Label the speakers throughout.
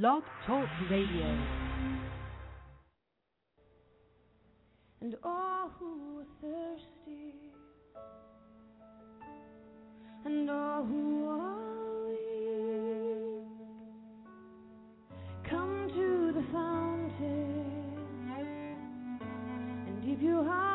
Speaker 1: Blog Talk Radio.
Speaker 2: And all who are thirsty, and all who are weak, come to the fountain. And give you
Speaker 1: are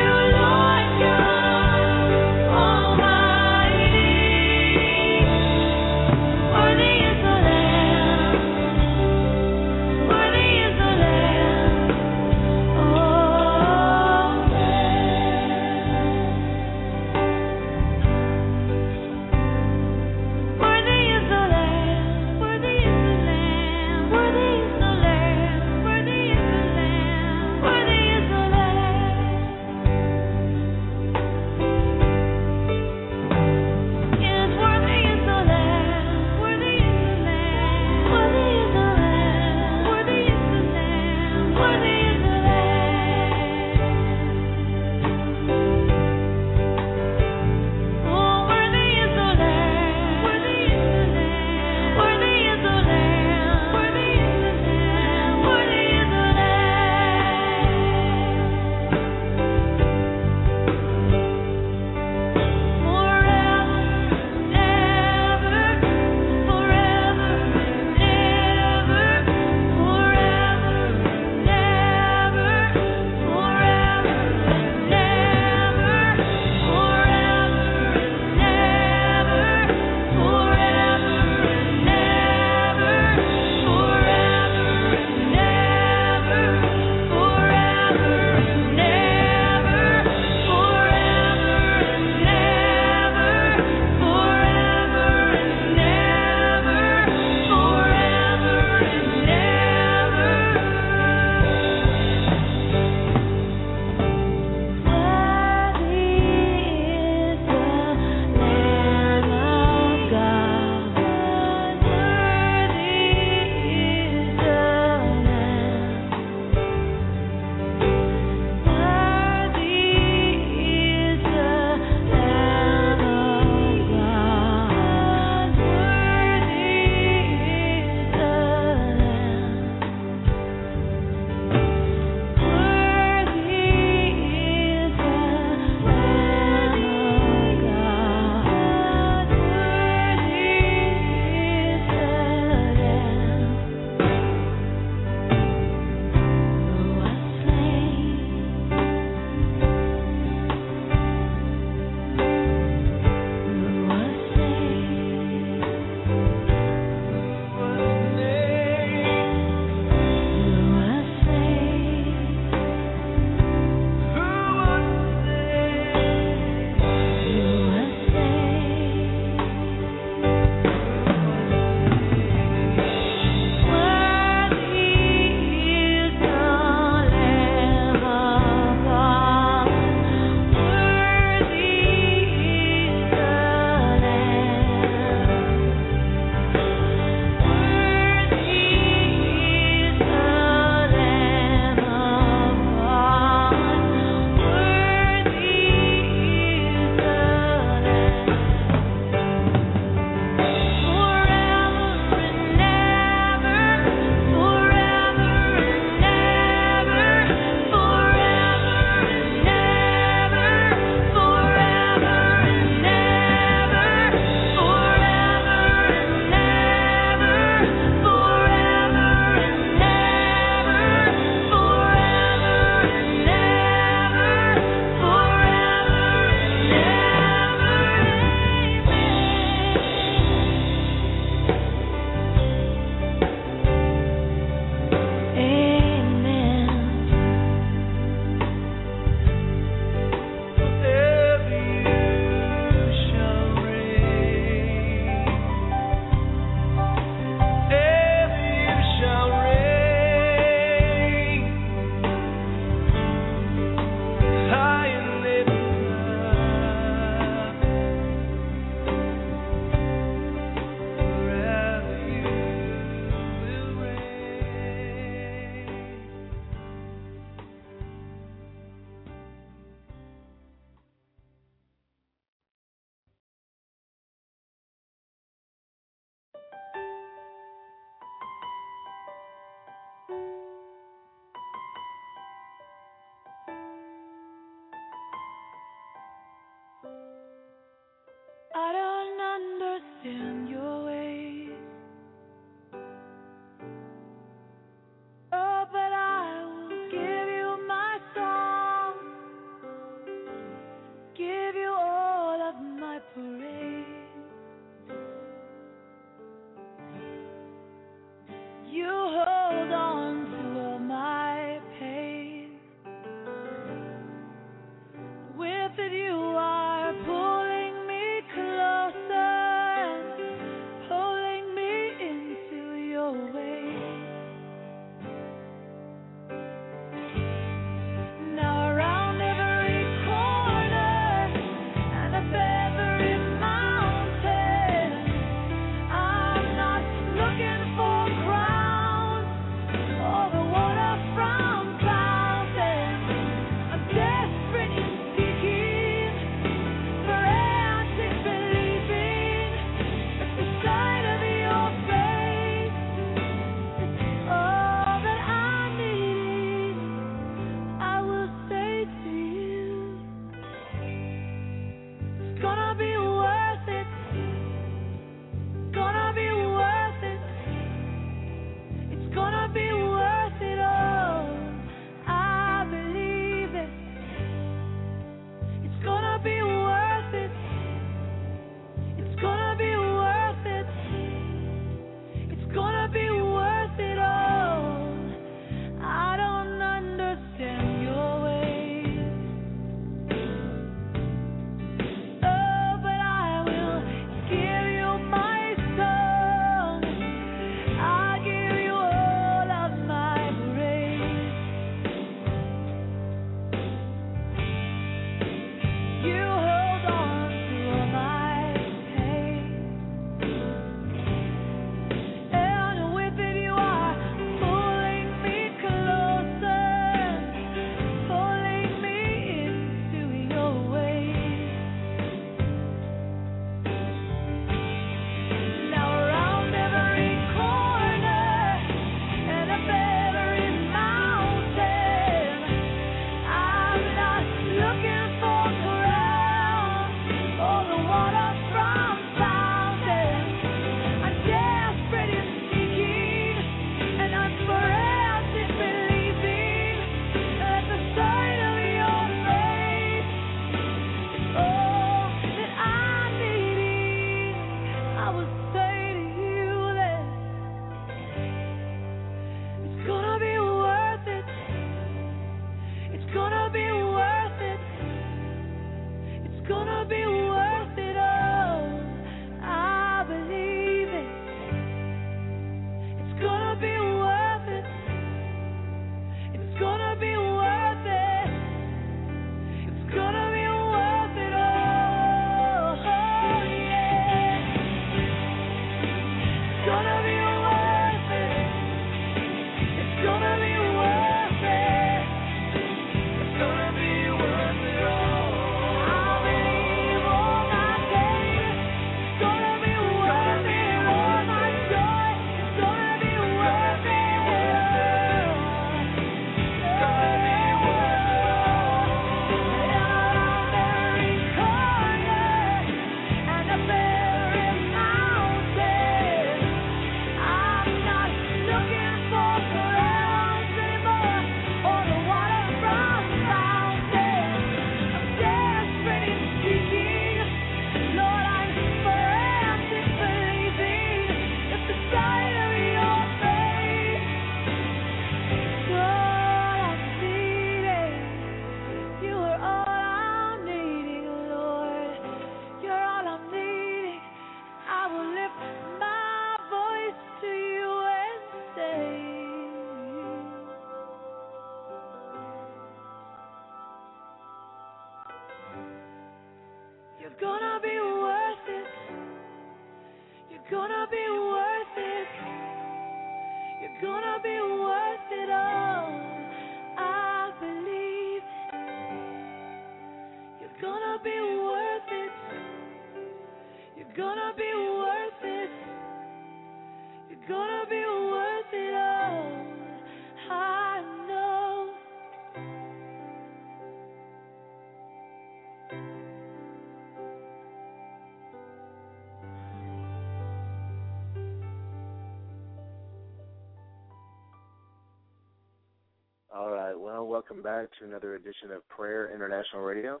Speaker 1: welcome back to another edition of Prayer International Radio.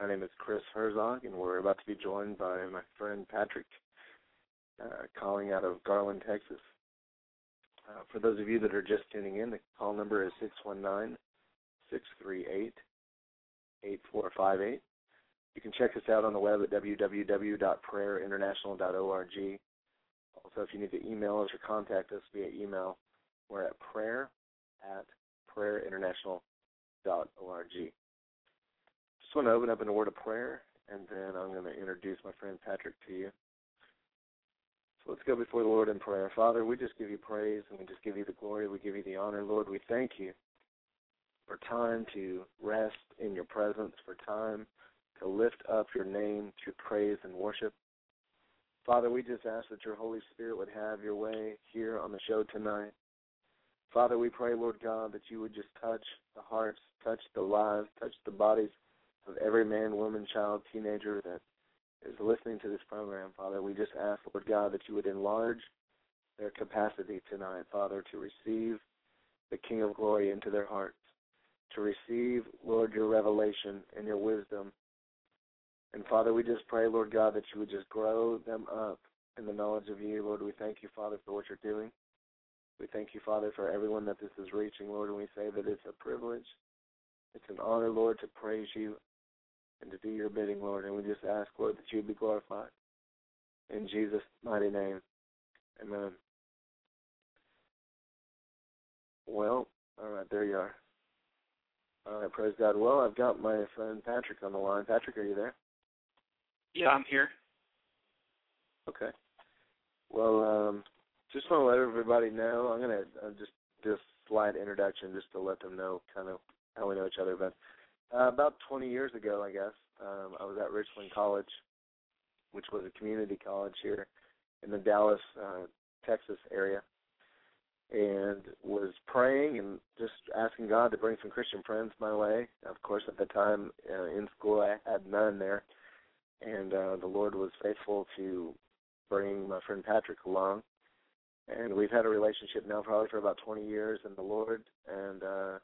Speaker 1: My name is Chris Herzog, and we're about to be joined by my friend Patrick, uh, calling out of Garland, Texas. Uh, for those of you that are just tuning in, the call number is 619 638 8458. You can check us out on the web at www.prayerinternational.org. Also, if you need to email us or contact us via email, we're at prayer at prayerinternational.org. Just want to open up in a word of prayer, and then I'm going to introduce my friend Patrick to you. So let's go before the Lord in prayer. Father, we just give you praise and we just give you the glory. We give you the honor. Lord, we thank you for time to rest in your presence, for time to lift up your name through praise and worship. Father, we just ask that your Holy Spirit would have your way here on the show tonight. Father, we pray, Lord God, that you would just touch the hearts, touch the lives, touch the bodies of every man, woman, child, teenager that is listening to this program, Father. We just ask, Lord God, that you would enlarge their capacity tonight, Father, to receive the King of Glory into their hearts, to receive, Lord, your revelation and your wisdom. And Father, we just pray, Lord God, that you would just grow them up in the knowledge of you. Lord, we thank you, Father, for what you're doing. We thank you, Father, for everyone that this is reaching, Lord, and we say that it's a privilege, it's an honor, Lord, to praise you and to do your bidding, Lord. And we just ask, Lord, that you be glorified. In Jesus' mighty name, amen. Well, all right, there you are. All right, praise God. Well, I've got my friend Patrick on the line. Patrick, are you there?
Speaker 3: Yeah, I'm here.
Speaker 1: Okay. Well, um, just want to let everybody know. I'm gonna uh, just do a slight introduction just to let them know kind of how we know each other. But uh, about 20 years ago, I guess, um, I was at Richland College, which was a community college here in the Dallas, uh, Texas area, and was praying and just asking God to bring some Christian friends my way. Of course, at the time uh, in school, I had none there, and uh, the Lord was faithful to bring my friend Patrick along and we've had a relationship now probably for about 20 years in the Lord. And uh,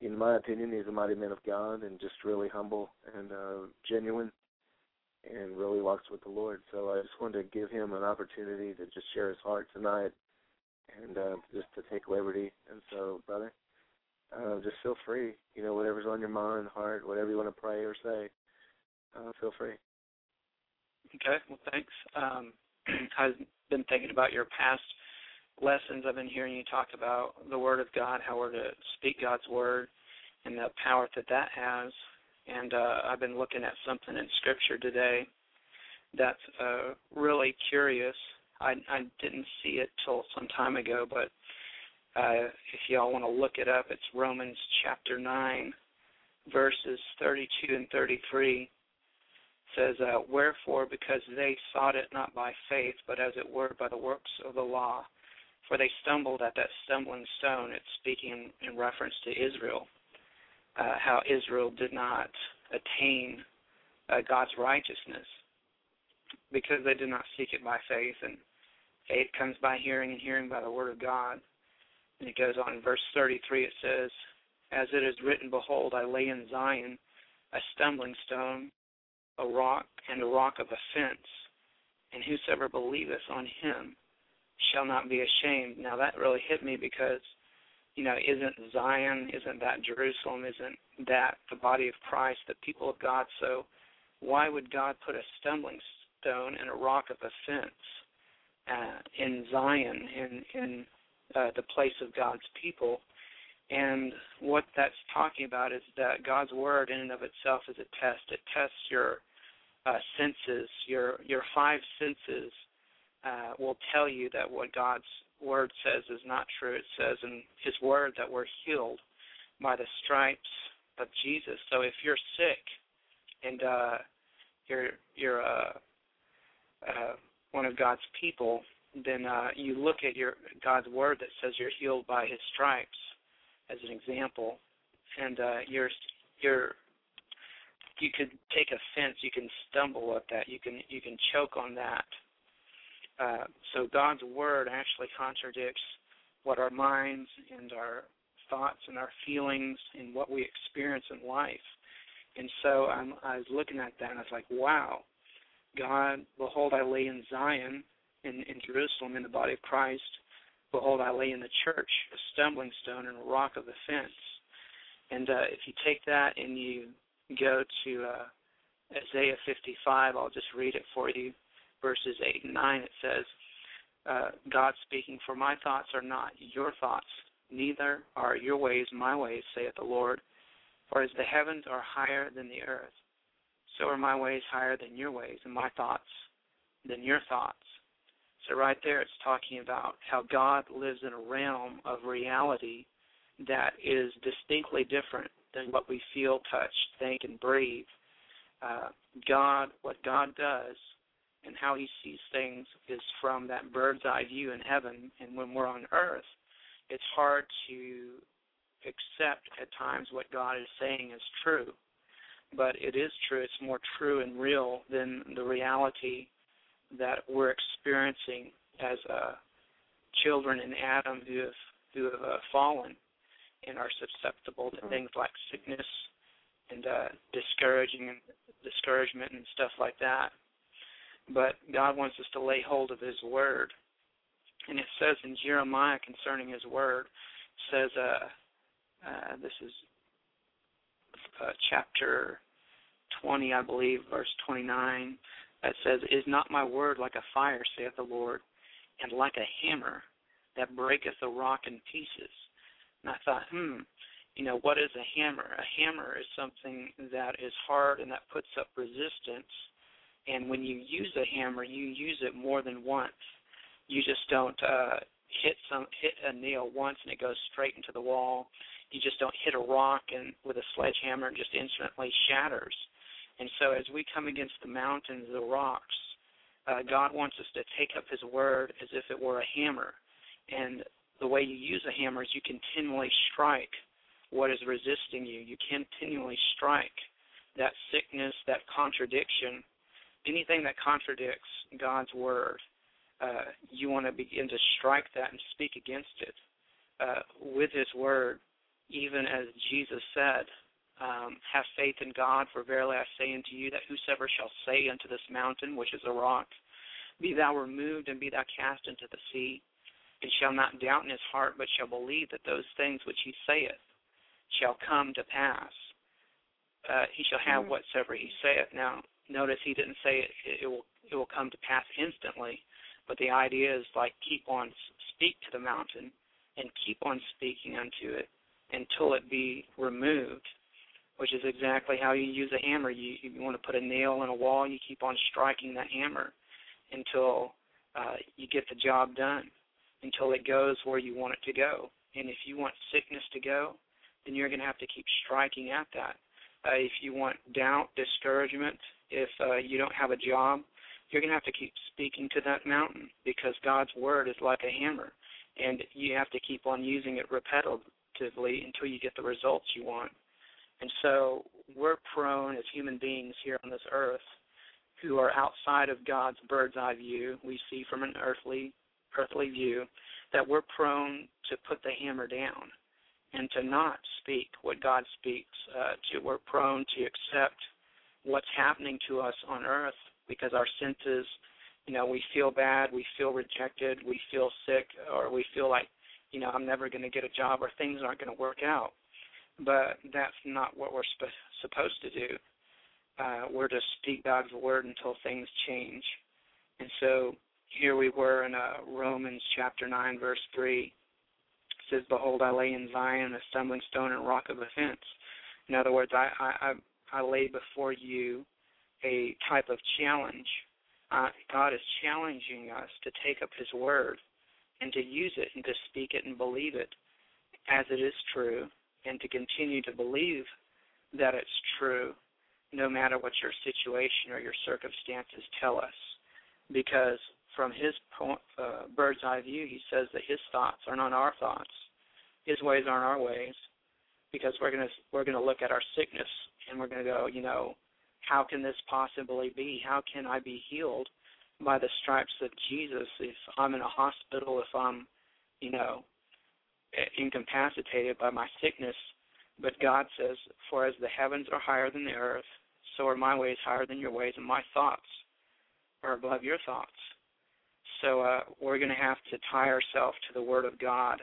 Speaker 1: in my opinion, he's a mighty man of God and just really humble and uh, genuine, and really walks with the Lord. So I just wanted to give him an opportunity to just share his heart tonight, and uh, just to take liberty. And so, brother, uh, just feel free. You know, whatever's on your mind, heart, whatever you want to pray or say, uh, feel free.
Speaker 3: Okay. Well, thanks. Um, I've been thinking about your past lessons. I've been hearing you talk about the Word of God, how we're to speak God's Word, and the power that that has. And uh, I've been looking at something in Scripture today that's uh, really curious. I, I didn't see it till some time ago, but uh, if y'all want to look it up, it's Romans chapter 9, verses 32 and 33 says, uh, Wherefore, because they sought it not by faith, but as it were by the works of the law, for they stumbled at that stumbling stone. It's speaking in, reference to Israel, uh, how Israel did not attain uh, God's righteousness because they did not seek it by faith. And faith comes by hearing, and hearing by the word of God. And it goes on in verse 33, it says, As it is written, Behold, I lay in Zion a stumbling stone a rock and a rock of offense, and whosoever believeth on him shall not be ashamed. Now that really hit me because, you know, isn't Zion, isn't that Jerusalem, isn't that the body of Christ, the people of God? So why would God put a stumbling stone and a rock of offense uh, in Zion, in in uh, the place of God's people? And what that's talking about is that God's word in and of itself is a test. It tests your uh, senses, your your five senses uh, will tell you that what God's word says is not true. It says in His word that we're healed by the stripes of Jesus. So if you're sick and uh, you're you're uh, uh, one of God's people, then uh, you look at your God's word that says you're healed by His stripes as an example, and uh, you're you're you could take offense, you can stumble at that, you can you can choke on that. Uh, so God's word actually contradicts what our minds and our thoughts and our feelings and what we experience in life. And so I'm, I was looking at that and I was like, wow, God, behold, I lay in Zion, in, in Jerusalem, in the body of Christ. Behold, I lay in the church, a stumbling stone and a rock of offense. And uh, if you take that and you go to uh, Isaiah 55, I'll just read it for you. Verses 8 and 9, it says, uh, God speaking, For my thoughts are not your thoughts, neither are your ways my ways, saith the Lord. For as the heavens are higher than the earth, so are my ways higher than your ways, and my thoughts than your thoughts. So, right there, it's talking about how God lives in a realm of reality that is distinctly different than what we feel, touch, think, and breathe. Uh, God, what God does and how He sees things is from that bird's eye view in heaven. And when we're on earth, it's hard to accept at times what God is saying is true. But it is true. It's more true and real than the reality that we're experiencing as uh, children in Adam who have who have uh, fallen and are susceptible to mm-hmm. things like sickness and uh, discouraging and discouragement and stuff like that. But God wants us to lay hold of His Word, and it says in Jeremiah concerning His Word, says, uh, uh, this is uh, chapter 20, I believe, verse 29 that says, Is not my word like a fire, saith the Lord, and like a hammer that breaketh the rock in pieces? And I thought, hmm, you know, what is a hammer? A hammer is something that is hard and that puts up resistance. And when you use a hammer, you use it more than once. You just don't uh, hit some hit a nail once and it goes straight into the wall. You just don't hit a rock and with a sledgehammer and just instantly shatters. And so as we come against the mountains, the rocks, uh, God wants us to take up His word as if it were a hammer. And the way you use a hammer is you continually strike what is resisting you. You continually strike that sickness, that contradiction, anything that contradicts God's word. Uh, you want to begin to strike that and speak against it uh, with His word, even as Jesus said, um, have faith in God, for verily I say unto you that whosoever shall say unto this mountain, which is a rock, be thou removed and be thou cast into the sea, and shall not doubt in his heart, but shall believe that those things which he saith shall come to pass. Uh, he shall have mm-hmm. whatsoever he saith. Now, notice he didn't say it, it will it will come to pass instantly, but the idea is like keep on speak to the mountain and keep on speaking unto it until it be removed which is exactly how you use a hammer. You, you want to put a nail in a wall, you keep on striking that hammer until uh, you get the job done, until it goes where you want it to go. And if you want sickness to go, then you're going to have to keep striking at that. Uh, if you want doubt, discouragement, if uh, you don't have a job, you're going to have to keep speaking to that mountain because God's word is like a hammer, and you have to keep on using it repetitively until you get the results you want. And so we're prone as human beings here on this earth who are outside of God's bird's eye view, we see from an earthly earthly view, that we're prone to put the hammer down and to not speak what God speaks. Uh, to we're prone to accept what's happening to us on earth because our senses, you know, we feel bad, we feel rejected, we feel sick, or we feel like, you know, I'm never going to get a job or things aren't going to work out but that's not what we're sp- supposed to do. Uh, we're to speak God's word until things change. And so here we were in uh, Romans chapter 9, verse 3. It says, Behold, I lay in Zion a stumbling stone and rock of offense. In other words, I, I, I, I lay before you a type of challenge. Uh, God is challenging us to take up His word and to use it and to speak it and believe it as it is true and to continue to believe that it's true no matter what your situation or your circumstances tell us. Because from his point, uh, bird's eye view, he says that his thoughts are not our thoughts, his ways aren't our ways. Because we're gonna we're gonna look at our sickness and we're gonna go, you know, how can this possibly be? How can I be healed by the stripes of Jesus if I'm in a hospital, if I'm, you know, incapacitated by my sickness. But God says, For as the heavens are higher than the earth, so are my ways higher than your ways, and my thoughts are above your thoughts. So uh, we're going to have to tie ourselves to the Word of God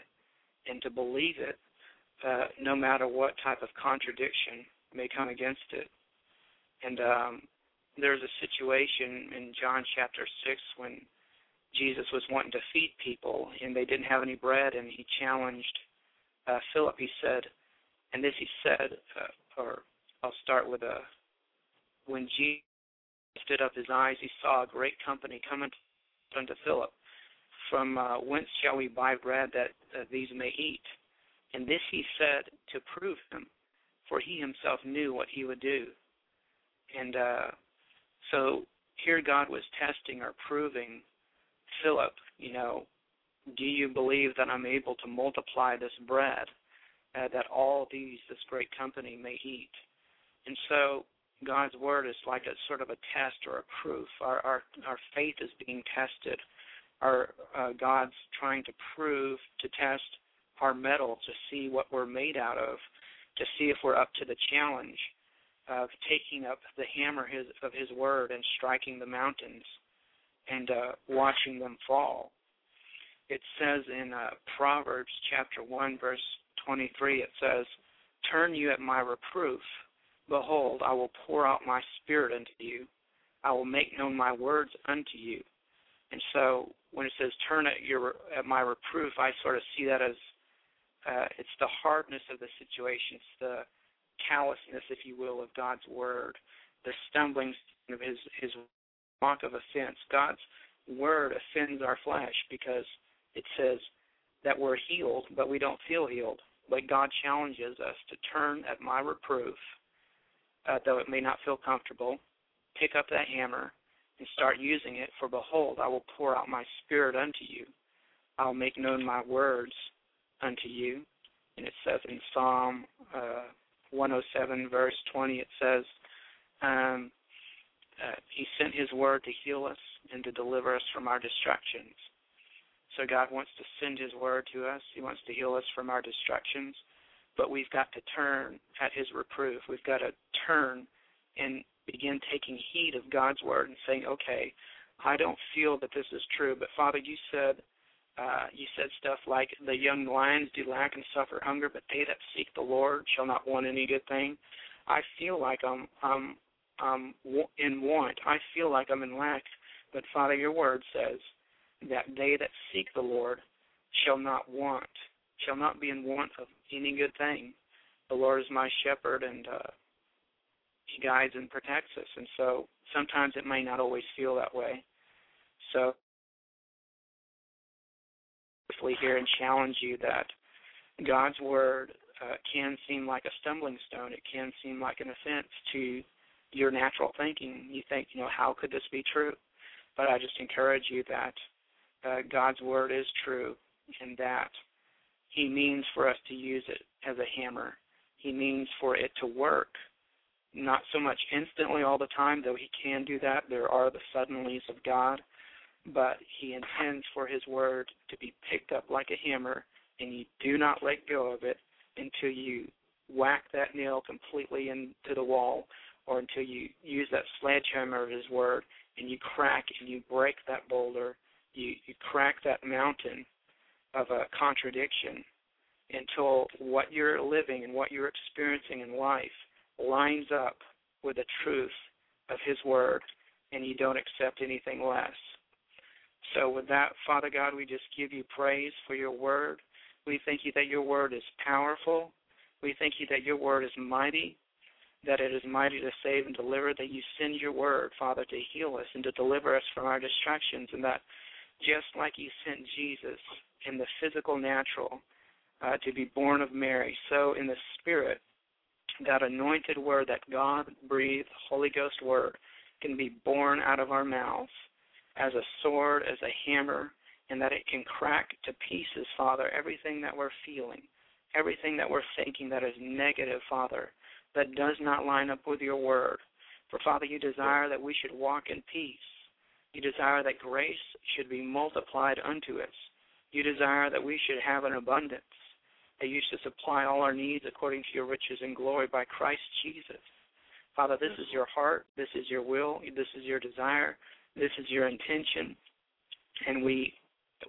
Speaker 3: and to believe it, uh, no matter what type of contradiction may come against it. And um, there's a situation in John chapter 6 when Jesus was wanting to feed people and they didn't have any bread, and he challenged uh, Philip. He said, and this he said, uh, or I'll start with a when Jesus lifted up his eyes, he saw a great company coming unto Philip. From uh, whence shall we buy bread that uh, these may eat? And this he said to prove him, for he himself knew what he would do. And uh, so here God was testing or proving Philip, you know, do you believe that I'm able to multiply this bread uh, that all these, this great company may eat? And so God's word is like a sort of a test or a proof. Our our, our faith is being tested. Our uh, God's trying to prove to test our mettle to see what we're made out of, to see if we're up to the challenge of taking up the hammer his, of His word and striking the mountains and uh, watching them fall. It says in uh, Proverbs chapter one verse twenty three. It says, "Turn you at my reproof." Behold, I will pour out my spirit unto you. I will make known my words unto you. And so when it says turn at your at my reproof, I sort of see that as uh, it's the hardness of the situation, it's the callousness, if you will, of God's word, the stumbling of his his mock of offense. God's word offends our flesh because it says that we're healed, but we don't feel healed. But God challenges us to turn at my reproof uh, though it may not feel comfortable, pick up that hammer and start using it. For behold, I will pour out my spirit unto you. I'll make known my words unto you. And it says in Psalm uh, 107, verse 20, it says, um, uh, He sent His word to heal us and to deliver us from our destructions. So God wants to send His word to us. He wants to heal us from our destructions but we've got to turn at his reproof. We've got to turn and begin taking heed of God's word and saying, okay, I don't feel that this is true, but Father, you said uh, you said stuff like the young lions do lack and suffer hunger, but they that seek the Lord shall not want any good thing. I feel like I'm I'm I'm in want. I feel like I'm in lack, but Father, your word says that they that seek the Lord shall not want shall not be in want of any good thing. The Lord is my shepherd, and uh, He guides and protects us. And so sometimes it may not always feel that way. So, here and challenge you that God's word uh, can seem like a stumbling stone. It can seem like an offense to your natural thinking. You think, you know, how could this be true? But I just encourage you that uh, God's word is true, and that he means for us to use it as a hammer. He means for it to work. Not so much instantly all the time, though he can do that. There are the suddenlies of God. But he intends for his word to be picked up like a hammer, and you do not let go of it until you whack that nail completely into the wall or until you use that sledgehammer of his word and you crack and you break that boulder, you, you crack that mountain of a contradiction until what you're living and what you're experiencing in life lines up with the truth of His Word and you don't accept anything less. So, with that, Father God, we just give you praise for your Word. We thank you that your Word is powerful. We thank you that your Word is mighty, that it is mighty to save and deliver, that you send your Word, Father, to heal us and to deliver us from our distractions, and that just like you sent Jesus in the physical natural uh, to be born of Mary. So in the spirit, that anointed word, that God breathed Holy Ghost word, can be born out of our mouths as a sword, as a hammer, and that it can crack to pieces, Father, everything that we're feeling, everything that we're thinking that is negative, Father, that does not line up with your word. For Father, you desire that we should walk in peace. You desire that grace should be multiplied unto us. You desire that we should have an abundance. that you should supply all our needs according to your riches and glory by Christ Jesus. Father, this is your heart, this is your will, this is your desire, this is your intention, and we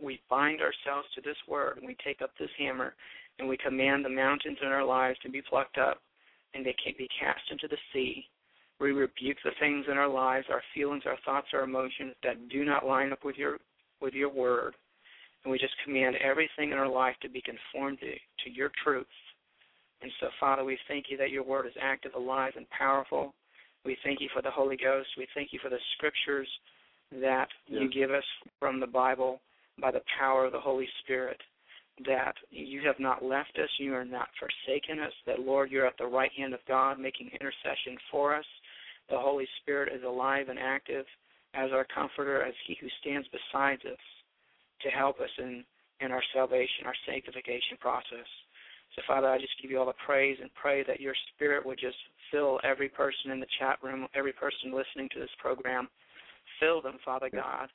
Speaker 3: we bind ourselves to this word and we take up this hammer and we command the mountains in our lives to be plucked up and they can be cast into the sea. We rebuke the things in our lives, our feelings, our thoughts, our emotions that do not line up with your with your word. And we just command everything in our life to be conformed to, to your truth. And so, Father, we thank you that your word is active, alive, and powerful. We thank you for the Holy Ghost. We thank you for the scriptures that you give us from the Bible by the power of the Holy Spirit. That you have not left us, you are not forsaken us, that, Lord, you're at the right hand of God making intercession for us. The Holy Spirit is alive and active as our comforter, as he who stands beside us to help us in, in our salvation, our sanctification process. So, Father, I just give you all the praise and pray that your Spirit would just fill every person in the chat room, every person listening to this program. Fill them, Father God.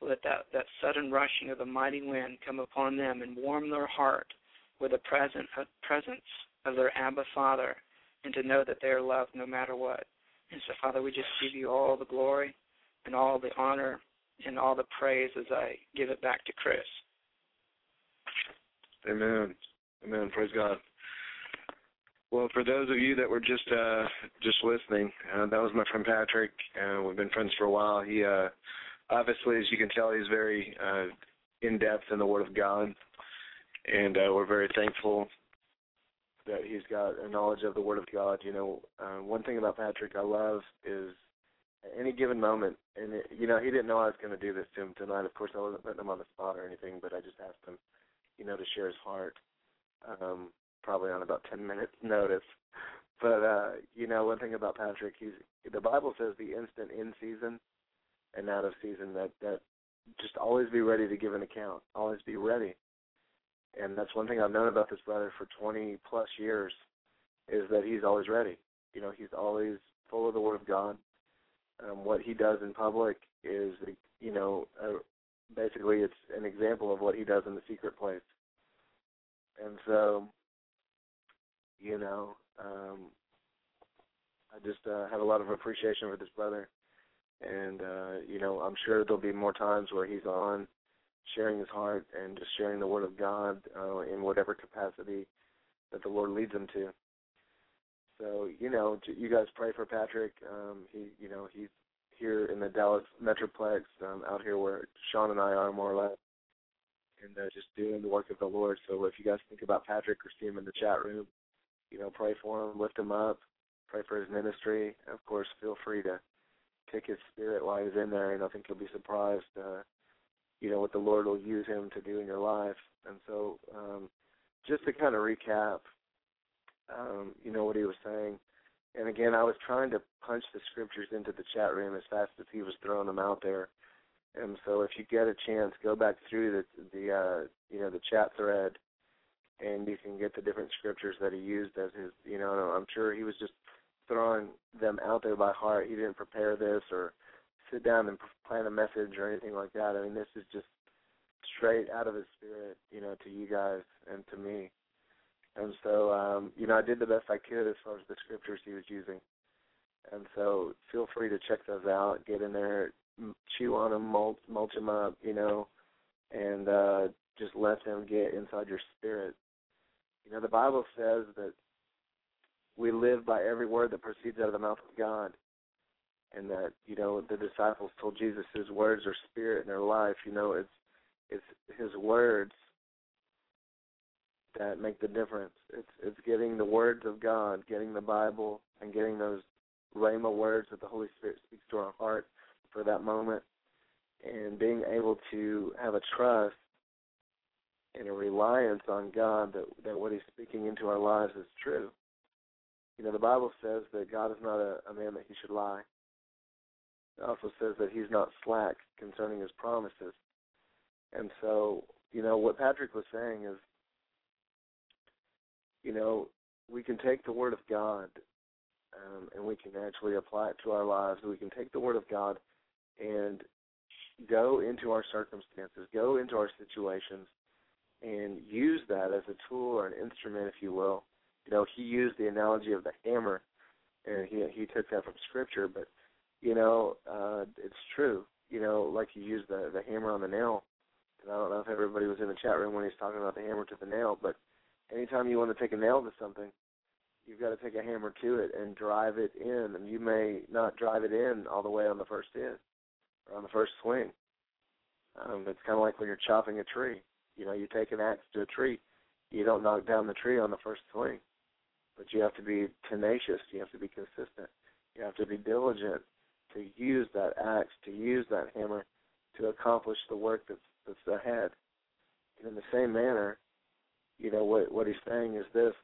Speaker 3: Let that, that sudden rushing of the mighty wind come upon them and warm their heart with the present, uh, presence of their Abba Father and to know that they are loved no matter what. And so, Father, we just give you all the glory and all the honor and all the praise as I give it back to Chris.
Speaker 1: Amen. Amen. Praise God. Well, for those of you that were just uh, just listening, uh, that was my friend Patrick. Uh, we've been friends for a while. He uh, obviously, as you can tell, he's very uh, in depth in the Word of God, and uh, we're very thankful that he's got a knowledge of the Word of God. You know, uh, one thing about Patrick I love is at any given moment, and it, you know, he didn't know I was going to do this to him tonight. Of course, I wasn't putting him on the spot or anything, but I just asked him, you know, to share his heart. Um, probably on about ten minutes notice. But uh, you know, one thing about Patrick, he's the Bible says the instant in season and out of season that that just always be ready to give an account. Always be ready. And that's one thing I've known about this brother for 20 plus years is that he's always ready. You know, he's always full of the Word of God. Um, what he does in public is, you know, uh, basically it's an example of what he does in the secret place. And so, you know, um, I just uh, have a lot of appreciation for this brother and uh, you know, I'm sure there'll be more times where he's on sharing his heart and just sharing the word of God uh, in whatever capacity that the Lord leads him to. So, you know, you guys pray for Patrick. Um, he, you know, he's here in the Dallas Metroplex, um, out here where Shaun and I are more or less, and uh, just doing the work of the Lord. So, if you guys think about Patrick or see him in the chat room, you know, pray for him, lift him up, pray for his ministry. Of course, feel free to take his spirit while he's in there, and I think you'll be surprised, uh, you know, what the Lord will use him to do in your life. And so, um, just to kind of recap, um, you know, what he was saying. And again, I was trying to punch the scriptures into the chat room as fast as he was throwing them out there. And so, if you get a chance, go back through the the uh, you know the chat thread, and you can get the different scriptures that he used as his. You know, I'm sure he was just throwing them out there by heart. He didn't prepare this or sit down and plan a message or anything like that. I mean, this is just straight out of his spirit, you know, to you guys and to me. And so, um, you know, I did the best I could as far as the scriptures he was using. And so, feel free to check those out. Get in there, chew on them, mulch, mulch them up, you know, and uh, just let them get inside your spirit. You know, the Bible says that we live by every word that proceeds out of the mouth of God. And that, you know, the disciples told Jesus his words are spirit in their life. You know, it's it's his words that make the difference. It's it's getting the words of God, getting the Bible and getting those Rhema words that the Holy Spirit speaks to our heart for that moment and being able to have a trust and a reliance on God that that what He's speaking into our lives is true. You know, the Bible says that God is not a, a man that he should lie. It also says that he's not slack concerning his promises. And so, you know, what Patrick was saying is, you know, we can take the Word of God um, and we can actually apply it to our lives. We can take the Word of God and go into our circumstances, go into our situations, and use that as a tool or an instrument, if you will. You know, he used the analogy of the hammer, and he he took that from scripture. But you know, uh, it's true. You know, like he used the the hammer on the nail. And I don't know if everybody was in the chat room when he's talking about the hammer to the nail, but anytime you want to take a nail to something, you've got to take a hammer to it and drive it in. And you may not drive it in all the way on the first hit or on the first swing. Um, it's kind of like when you're chopping a tree. You know, you take an axe to a tree, you don't knock down the tree on the first swing, but you have to be tenacious. You have to be consistent. You have to be diligent to use that axe, to use that hammer, to accomplish the work that's that's ahead. And in the same manner, you know what what he's saying is this: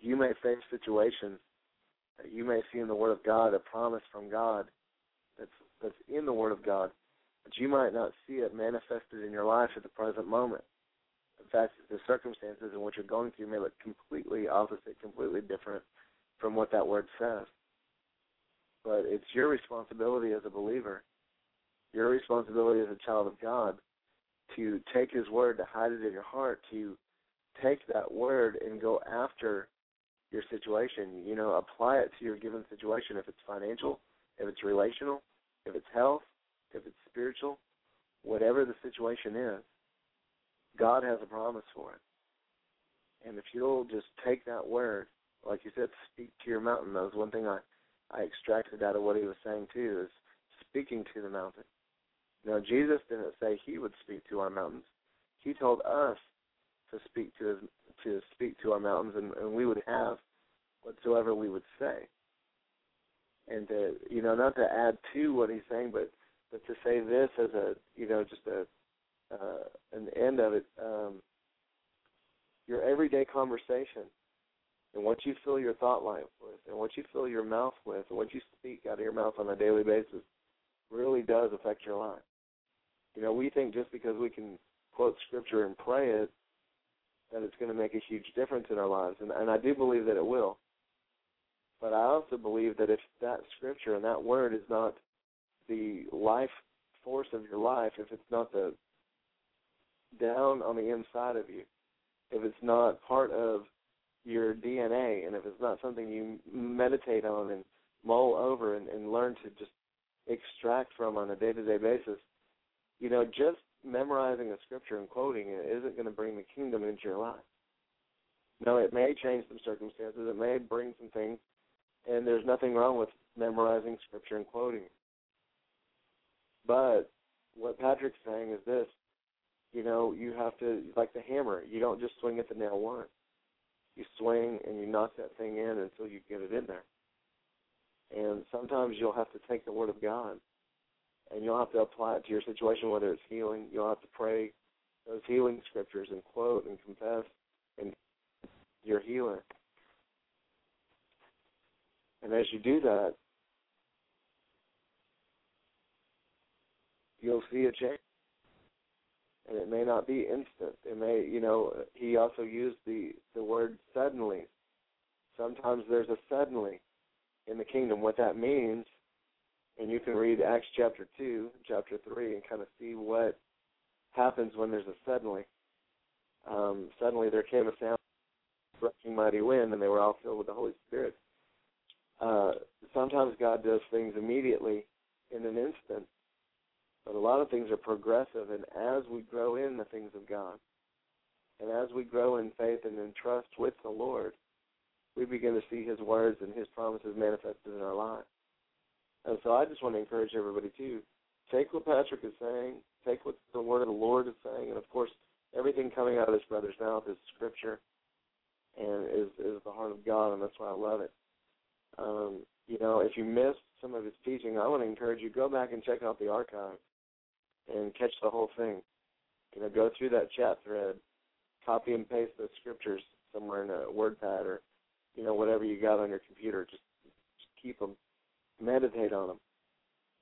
Speaker 1: you may face situations that you may see in the Word of God, a promise from God that's that's in the Word of God, but you might not see it manifested in your life at the present moment. Fact, the circumstances in which you're going through may look completely opposite, completely different from what that word says. But it's your responsibility as a believer, your responsibility as a child of God, to take His word, to hide it in your heart, to take that word and go after your situation. You know, apply it to your given situation. If it's financial, if it's relational, if it's health, if it's spiritual, whatever the situation is, God has a promise for it. And if you'll just take that word, like you said, speak to your mountain. That was one thing I, I extracted out of what he was saying too, is speaking to the mountain. Now Jesus didn't say he would speak to our mountains. He told us to speak to his, to speak to our mountains, and, and we would have whatsoever we would say. And to you know, not to add to what he's saying, but but to say this as a you know just a uh, the end of it, um, your everyday conversation and what you fill your thought life with and what you fill your mouth with and what you speak out of your mouth on a daily basis really does affect your life. You know, we think just because we can quote scripture and pray it that it's going to make a huge difference in our lives, and, and I do believe that it will. But I also believe that if that scripture and that word is not the life force of your life, if it's not the down on the inside of you, if it's not part of your DNA, and if it's not something you meditate on and mull over and, and learn to just extract from on a day to day basis, you know, just memorizing a scripture and quoting it isn't going to bring the kingdom into your life. No, it may change some circumstances, it may bring some things, and there's nothing wrong with memorizing scripture and quoting. But what Patrick's saying is this you know, you have to like the hammer. You don't just swing at the nail once. You swing and you knock that thing in until you get it in there. And sometimes you'll have to take the word of God and you'll have to apply it to your situation, whether it's healing. You'll have to pray those healing scriptures and quote and confess and your healer. And as you do that, you'll see a change and it may not be instant. It may, you know, he also used the the word suddenly. Sometimes there's a suddenly in the kingdom. What that means, and you can read Acts chapter two, chapter three, and kind of see what happens when there's a suddenly. Um, suddenly there came a sound, rushing mighty wind, and they were all filled with the Holy Spirit. Uh, sometimes God does things immediately in an instant, but a lot of things are progressive, and as we grow in the things of God, and as we grow in faith and in trust with the Lord, we begin to see His words and His promises manifested in our lives. And so I just want to encourage everybody to take what Patrick is saying, take what the word of the Lord is saying, and of course, everything coming out of this brother's mouth is Scripture and is is the heart of God, and that's why I love it. Um, you know, if you missed some of his teaching, I want to encourage you go back and check out the archive and catch the whole thing. You know, go through that chat thread, copy and paste those scriptures somewhere in a WordPad or you know whatever you got on your computer. Just, just keep them, meditate on them,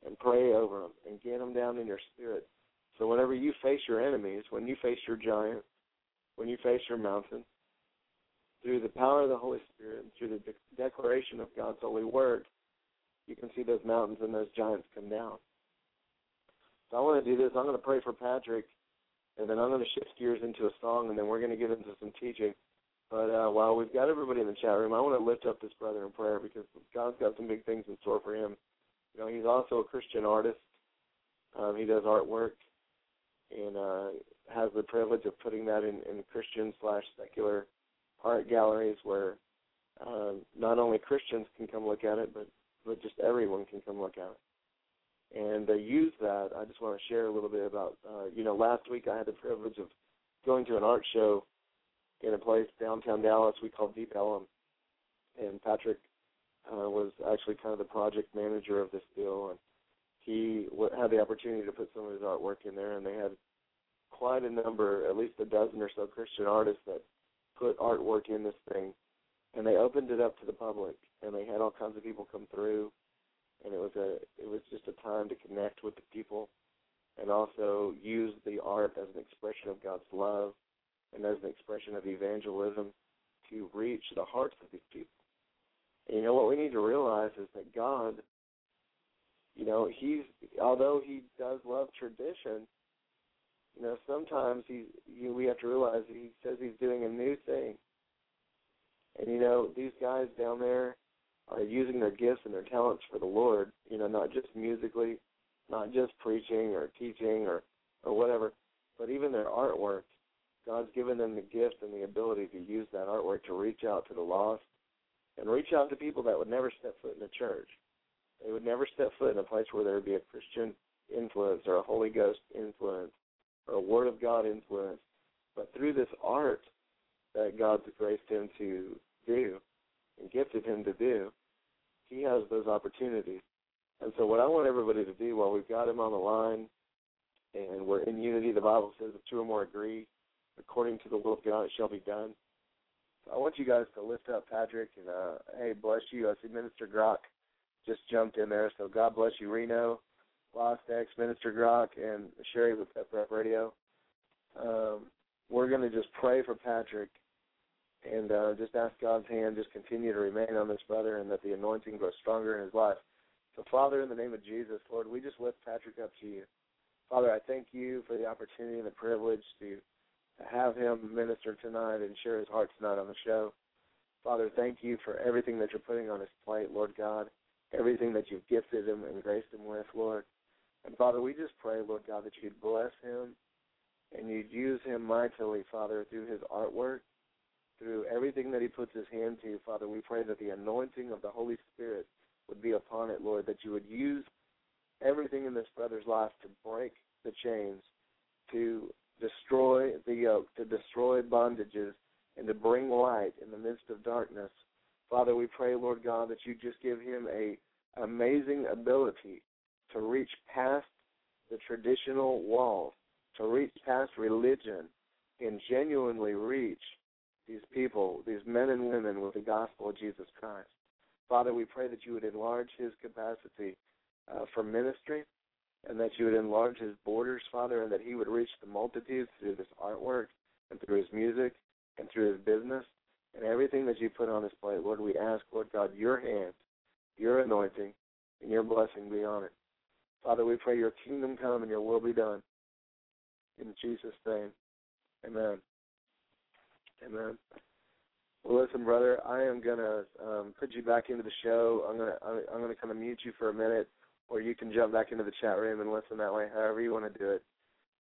Speaker 1: and pray over them, and get them down in your spirit. So whenever you face your enemies, when you face your giant, when you face your mountain, through the power of the Holy Spirit and through the de- declaration of God's holy word, you can see those mountains and those giants come down. So I want to do this. I'm going to pray for Patrick, and then I'm going to shift gears into a song, and then we're going to get into some teaching. But uh, while we've got everybody in the chat room, I want to lift up this brother in prayer because God's got some big things in store for him. You know, he's also a Christian artist. Um, he does artwork and uh, has the privilege of putting that in, in Christian slash secular art galleries where um, not only Christians can come look at it, but but just everyone can come look at it. And they use that. I just want to share a little bit about. Uh, you know, last week I had the privilege of going to an art show in a place downtown Dallas we call Deep Ellum, and Patrick uh, was actually kind of the project manager of this deal, and he w- had the opportunity to put some of his artwork in there, and they had quite a number, at least a dozen or so Christian artists that put artwork in this thing, and they opened it up to the public, and they had all kinds of people come through, and it was a it was just a time to connect with the people, and also use the art as an expression of God's love, and as an expression of evangelism to reach the hearts of these people. And you know what we need to realize is that God, you know, he's although he does love tradition, you know, sometimes he you, we have to realize he says he's doing a new thing. And you know, these guys down there are using their gifts and their talents for the Lord, you know, not just musically, not just preaching or teaching or or whatever, but even their artwork. God's given them the gift and the ability to use that artwork to reach out to the lost and reach out to people that would never step foot in a church. They would never step foot in a place where there would be a Christian influence or a Holy Ghost influence or a Word of God influence. But through this art that God's graced him to do and gifted him to do, he has those opportunities. And so, what I want everybody to do while we've got him on the line and we're in unity, the Bible says if two or more agree, according to the will of God, it shall be done. So I want you guys to lift up Patrick and uh, hey, bless you. I see Minister Grock just jumped in there, so God bless you, Reno. Lost X, Minister Grock, and Sherry with Pep Rep Radio. Um, we're going to just pray for Patrick and uh, just ask God's hand just continue to remain on this brother and that the anointing grows stronger in his life. So, Father, in the name of Jesus, Lord, we just lift Patrick up to you. Father, I thank you for the opportunity and the privilege to have him minister tonight and share his heart tonight on the show. Father, thank you for everything that you're putting on his plate, Lord God, everything that you've gifted him and graced him with, Lord. And Father, we just pray, Lord God, that you'd bless him and you'd use him mightily, Father, through his artwork, through everything that he puts his hand to. Father, we pray that the anointing of the Holy Spirit would be upon it, Lord, that you would use everything in this brother's life to break the chains, to destroy the yoke, to destroy bondages, and to bring light in the midst of darkness. Father, we pray, Lord God, that you just give him a amazing ability to reach past the traditional walls, to reach past religion, and genuinely reach these people, these men and women, with the gospel of Jesus Christ. Father, we pray that you would enlarge his capacity uh, for ministry and that you would enlarge his borders, Father, and that he would reach the multitudes through this artwork and through his music and through his business and everything that you put on his plate. Lord, we ask, Lord God, your hand, your anointing, and your blessing be on it. Father, we pray your kingdom come and your will be done. In Jesus' name, amen. Amen. Well, listen, brother, I am gonna um, put you back into the show. I'm gonna I'm gonna kind of mute you for a minute, or you can jump back into the chat room and listen that way. However you want to do it.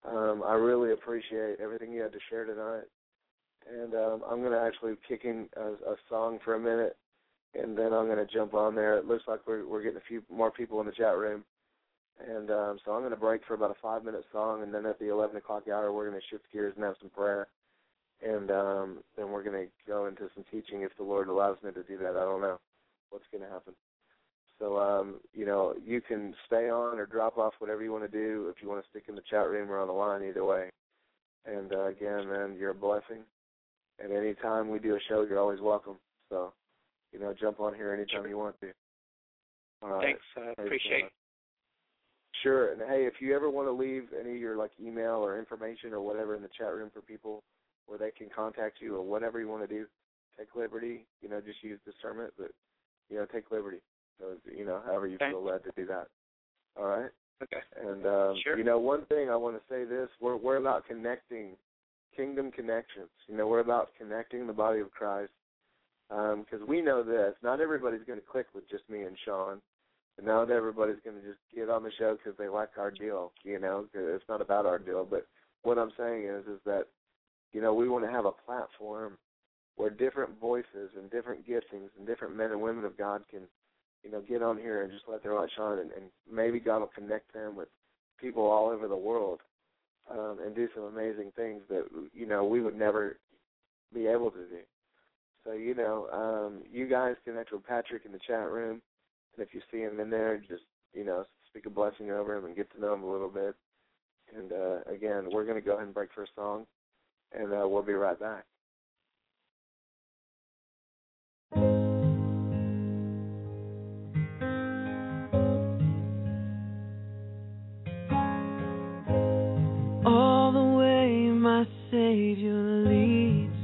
Speaker 1: Um, I really appreciate everything you had to share tonight, and um, I'm gonna actually kick in a, a song for a minute, and then I'm gonna jump on there. It looks like we're we're getting a few more people in the chat room. And um, so I'm going to break for about a five minute song, and then at the 11 o'clock hour, we're going to shift gears and have some prayer and um, then we're going to go into some teaching if the Lord allows me to do that. I don't know what's going to happen. So, um, you know, you can stay on or drop off, whatever you want to do. If you want to stick in the chat room or on the line, either way. And uh, again, man, you're a blessing. And any time we do a show, you're always welcome. So, you know, jump on here anytime you want to.
Speaker 3: All right. Thanks. I uh, appreciate it.
Speaker 1: Sure. And hey, if you ever want to leave any of your like email or information or whatever in the chat room for people, where they can contact you or whatever you want to do. Take liberty, you know, just use discernment, but you know, take liberty. So you know, however you
Speaker 3: okay.
Speaker 1: feel led to do that. All right.
Speaker 3: Okay.
Speaker 1: And um,
Speaker 3: Sure.
Speaker 1: you know, one thing I want to say this: we're we're about connecting, kingdom connections. You know, we're about connecting the body of Christ because we know this: not everybody's going to click with just me and Shaun, and not everybody's going to just get on the show because they like our deal. You know, 'cause it's not about our deal. But what I'm saying is, is that you know, we want to have a platform where different voices and different giftings and different men and women of God can, you know, get on here and just let their light shine, and, and maybe God will connect them with people all over the world um, and do some amazing things that you know we would never be able to do. So you know, um, you guys connect with Patrick in the chat room, and if you see him in there, just you know, speak a blessing over him and get to know him a little bit. And uh, again, we're going to go ahead and break for a song, and uh, we'll be right back.
Speaker 2: all the way my Savior leads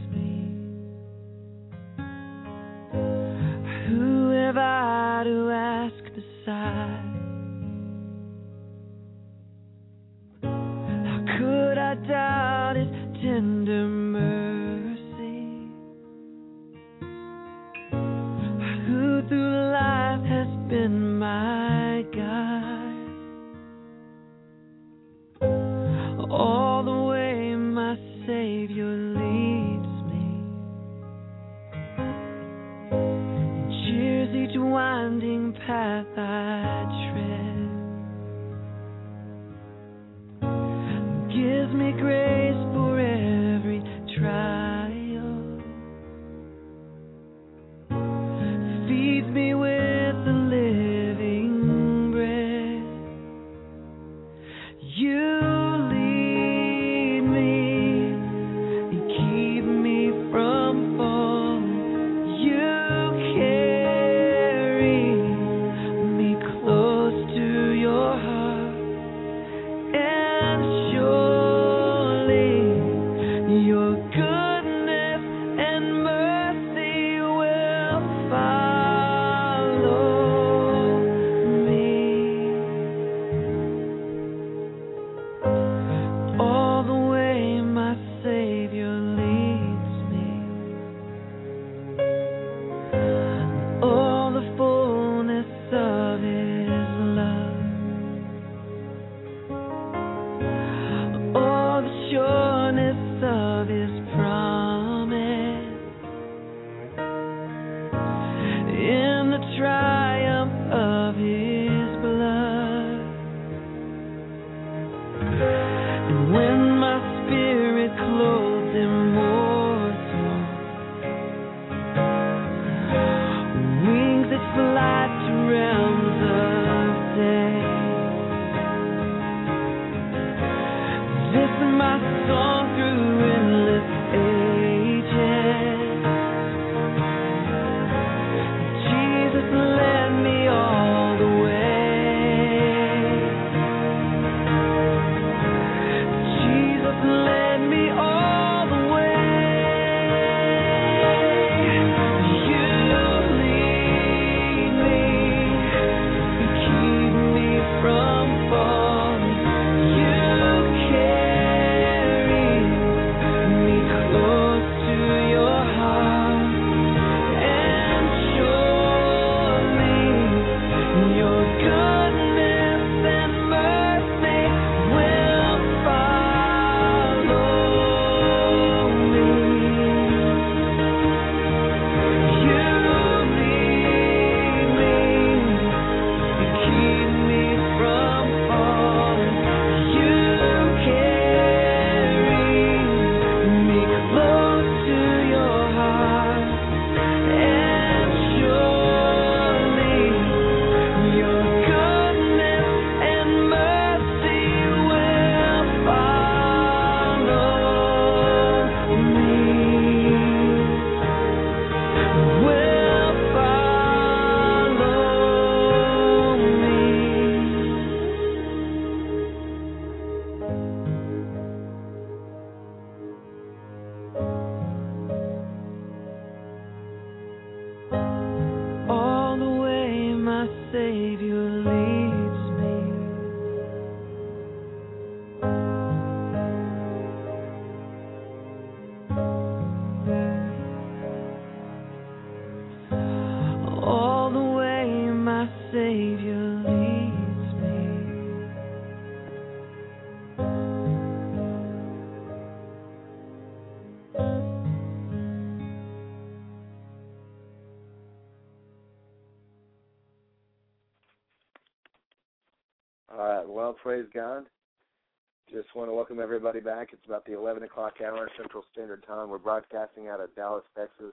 Speaker 1: Just want to welcome everybody back. It's about the 11 o'clock hour Central Standard Time. We're broadcasting out of Dallas, Texas,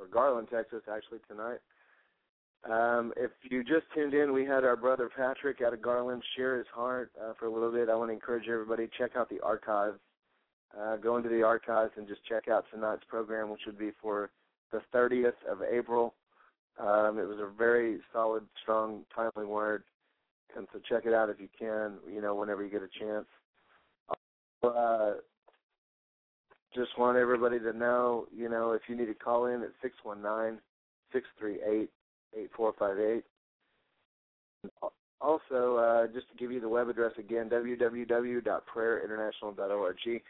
Speaker 1: or Garland, Texas, actually tonight. Um, if you just tuned in, we had our brother Patrick out of Garland share his heart uh, for a little bit. I want to encourage everybody check out the archives. Uh, go into the archives and just check out tonight's program, which would be for the 30th of April. Um, it was a very solid, strong, timely word, and so check it out if you can. You know, whenever you get a chance. Uh, just want everybody to know, you know, if you need to call in at six one nine six three eight eight four five eight. Also, uh, just to give you the web address again, www.prayerinternational.org.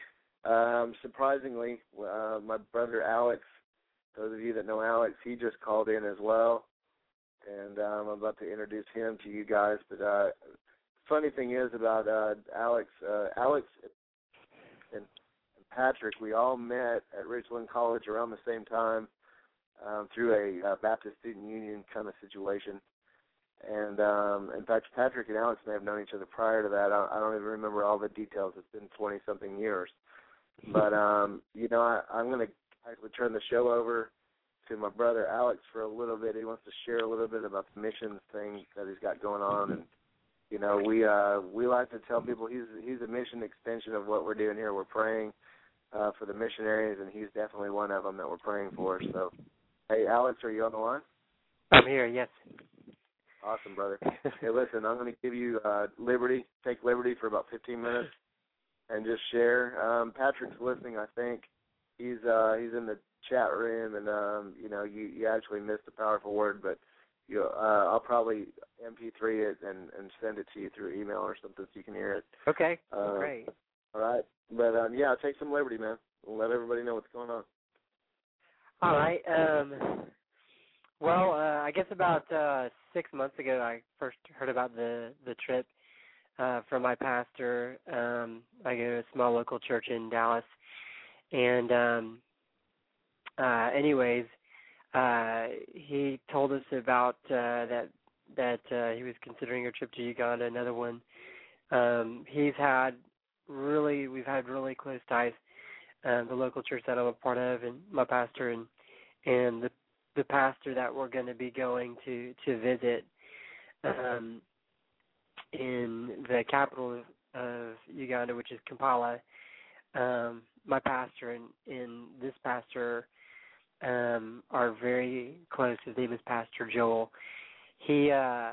Speaker 1: Um, surprisingly, uh, my brother Alex, those of you that know Alex, he just called in as well, and um, I'm about to introduce him to you guys. But uh, funny thing is about uh, Alex, uh, Alex and Patrick, we all met at Richland College around the same time um, through a uh, Baptist Student Union kind of situation. And um, in fact, Patrick and Alex may have known each other prior to that. I, I don't even remember all the details. It's been twenty something years. But um, you know, I, I'm going to actually turn the show over to my brother Alex for a little bit. He wants to share a little bit about the missions thing that he's got going on, and you know, we uh, we like to tell people he's he's a mission extension of what we're doing here. We're praying uh, for the missionaries, and he's definitely one of them that we're praying for. So, hey, Alex, are you on the line?
Speaker 4: I'm here. Yes.
Speaker 1: Awesome, brother. hey, listen, I'm going to give you uh, liberty, take liberty for about 15 minutes, and just share. Um, Patrick's listening, I think. He's uh, he's in the chat room, and um, you know, you you actually missed a powerful word, but you uh, I'll probably MP3 it and and send it to you through email or something so you can hear it.
Speaker 4: Okay.
Speaker 1: Uh,
Speaker 4: Great.
Speaker 1: All right, but um, yeah, take some liberty, man. Let everybody know what's going on.
Speaker 4: All right. Um, well, uh, I guess about uh, six months ago, I first heard about the the trip uh, from my pastor. Um, I go to a small local church in Dallas, and um, uh, anyways, uh, he told us about uh, that that uh, he was considering a trip to Uganda. Another one. Um, he's had really, we've had really close ties. Um, the local church that I'm a part of, and my pastor, and and the the pastor that we're going to be going to to visit um, in the capital of, of Uganda, which is Kampala. Um, my pastor and, and this pastor um, are very close. His name is Pastor Joel. He uh,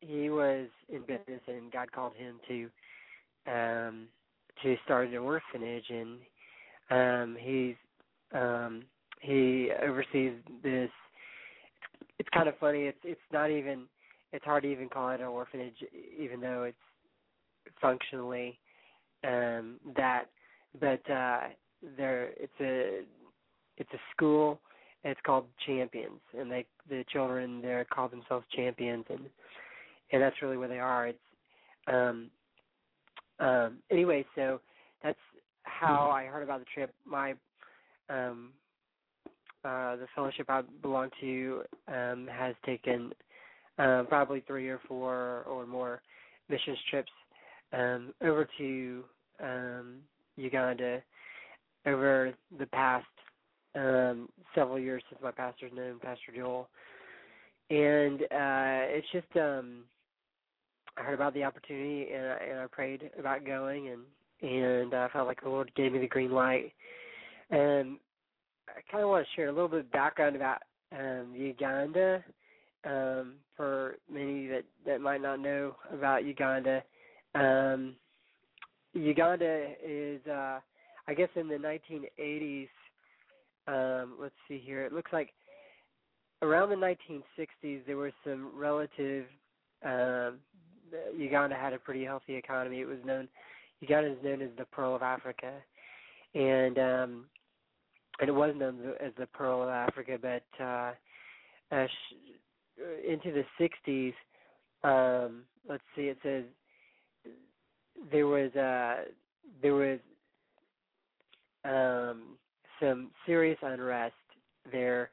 Speaker 4: he was in business, and God called him to um, to start an orphanage, and um, he's um, he oversees this. It's, it's kind of funny. It's it's not even. It's hard to even call it an orphanage, even though it's functionally um, that. But uh, there, it's a it's a school. And it's called Champions, and they the children there call themselves champions, and and that's really where they are. It's um, um, anyway, so that's how I heard about the trip. My um, uh, the fellowship I belong to um, has taken um, probably three or four or more missions trips um, over to um, Uganda over the past um, several years since my pastor's known Pastor Joel, and uh, it's just um, I heard about the opportunity and I, and I prayed about going and and I felt like the Lord gave me the green light. And I kind of want to share a little bit of background about um, Uganda um, for many that that might not know about Uganda. Um, Uganda is, uh, I guess, in the 1980s. Um, let's see here. It looks like around the 1960s there were some relative. Um, Uganda had a pretty healthy economy. It was known Uganda is known as the Pearl of Africa, and um, and it was known as the Pearl of Africa. But uh, uh, sh- into the '60s, um, let's see. It says there was uh, there was um, some serious unrest there.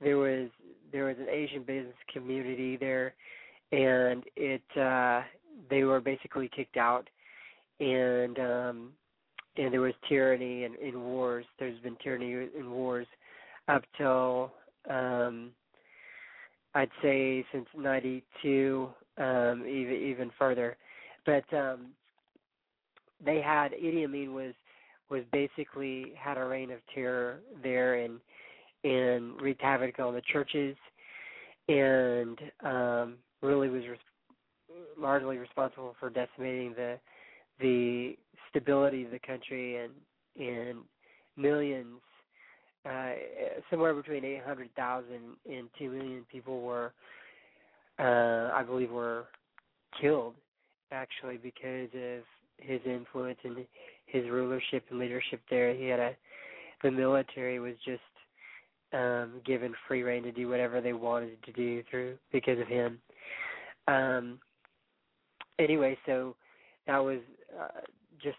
Speaker 4: There was there was an Asian business community there, and it uh, they were basically kicked out, and um, and there was tyranny and in wars. There's been tyranny in wars up till um, I'd say since '92, um, even even further. But um, they had Idi Amin was was basically had a reign of terror there and and wreaked havoc on the churches and um, really was res- largely responsible for decimating the the stability of the country and and millions uh, somewhere between 800,000 and 2 million people were uh, I believe were killed actually because of his influence and his rulership and leadership there. He had a the military was just um given free rein to do whatever they wanted to do through because of him. Um anyway, so that was uh, just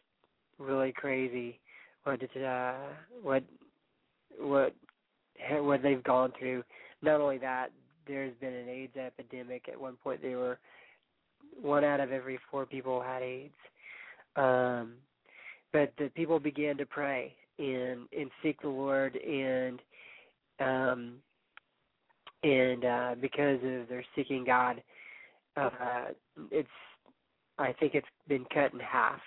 Speaker 4: really crazy what did, uh what what what they've gone through. Not only that, there's been an AIDS epidemic. At one point, they were one out of every four people had AIDS. Um, but the people began to pray and and seek the Lord and um and uh because of their seeking God uh it's I think it's been cut in half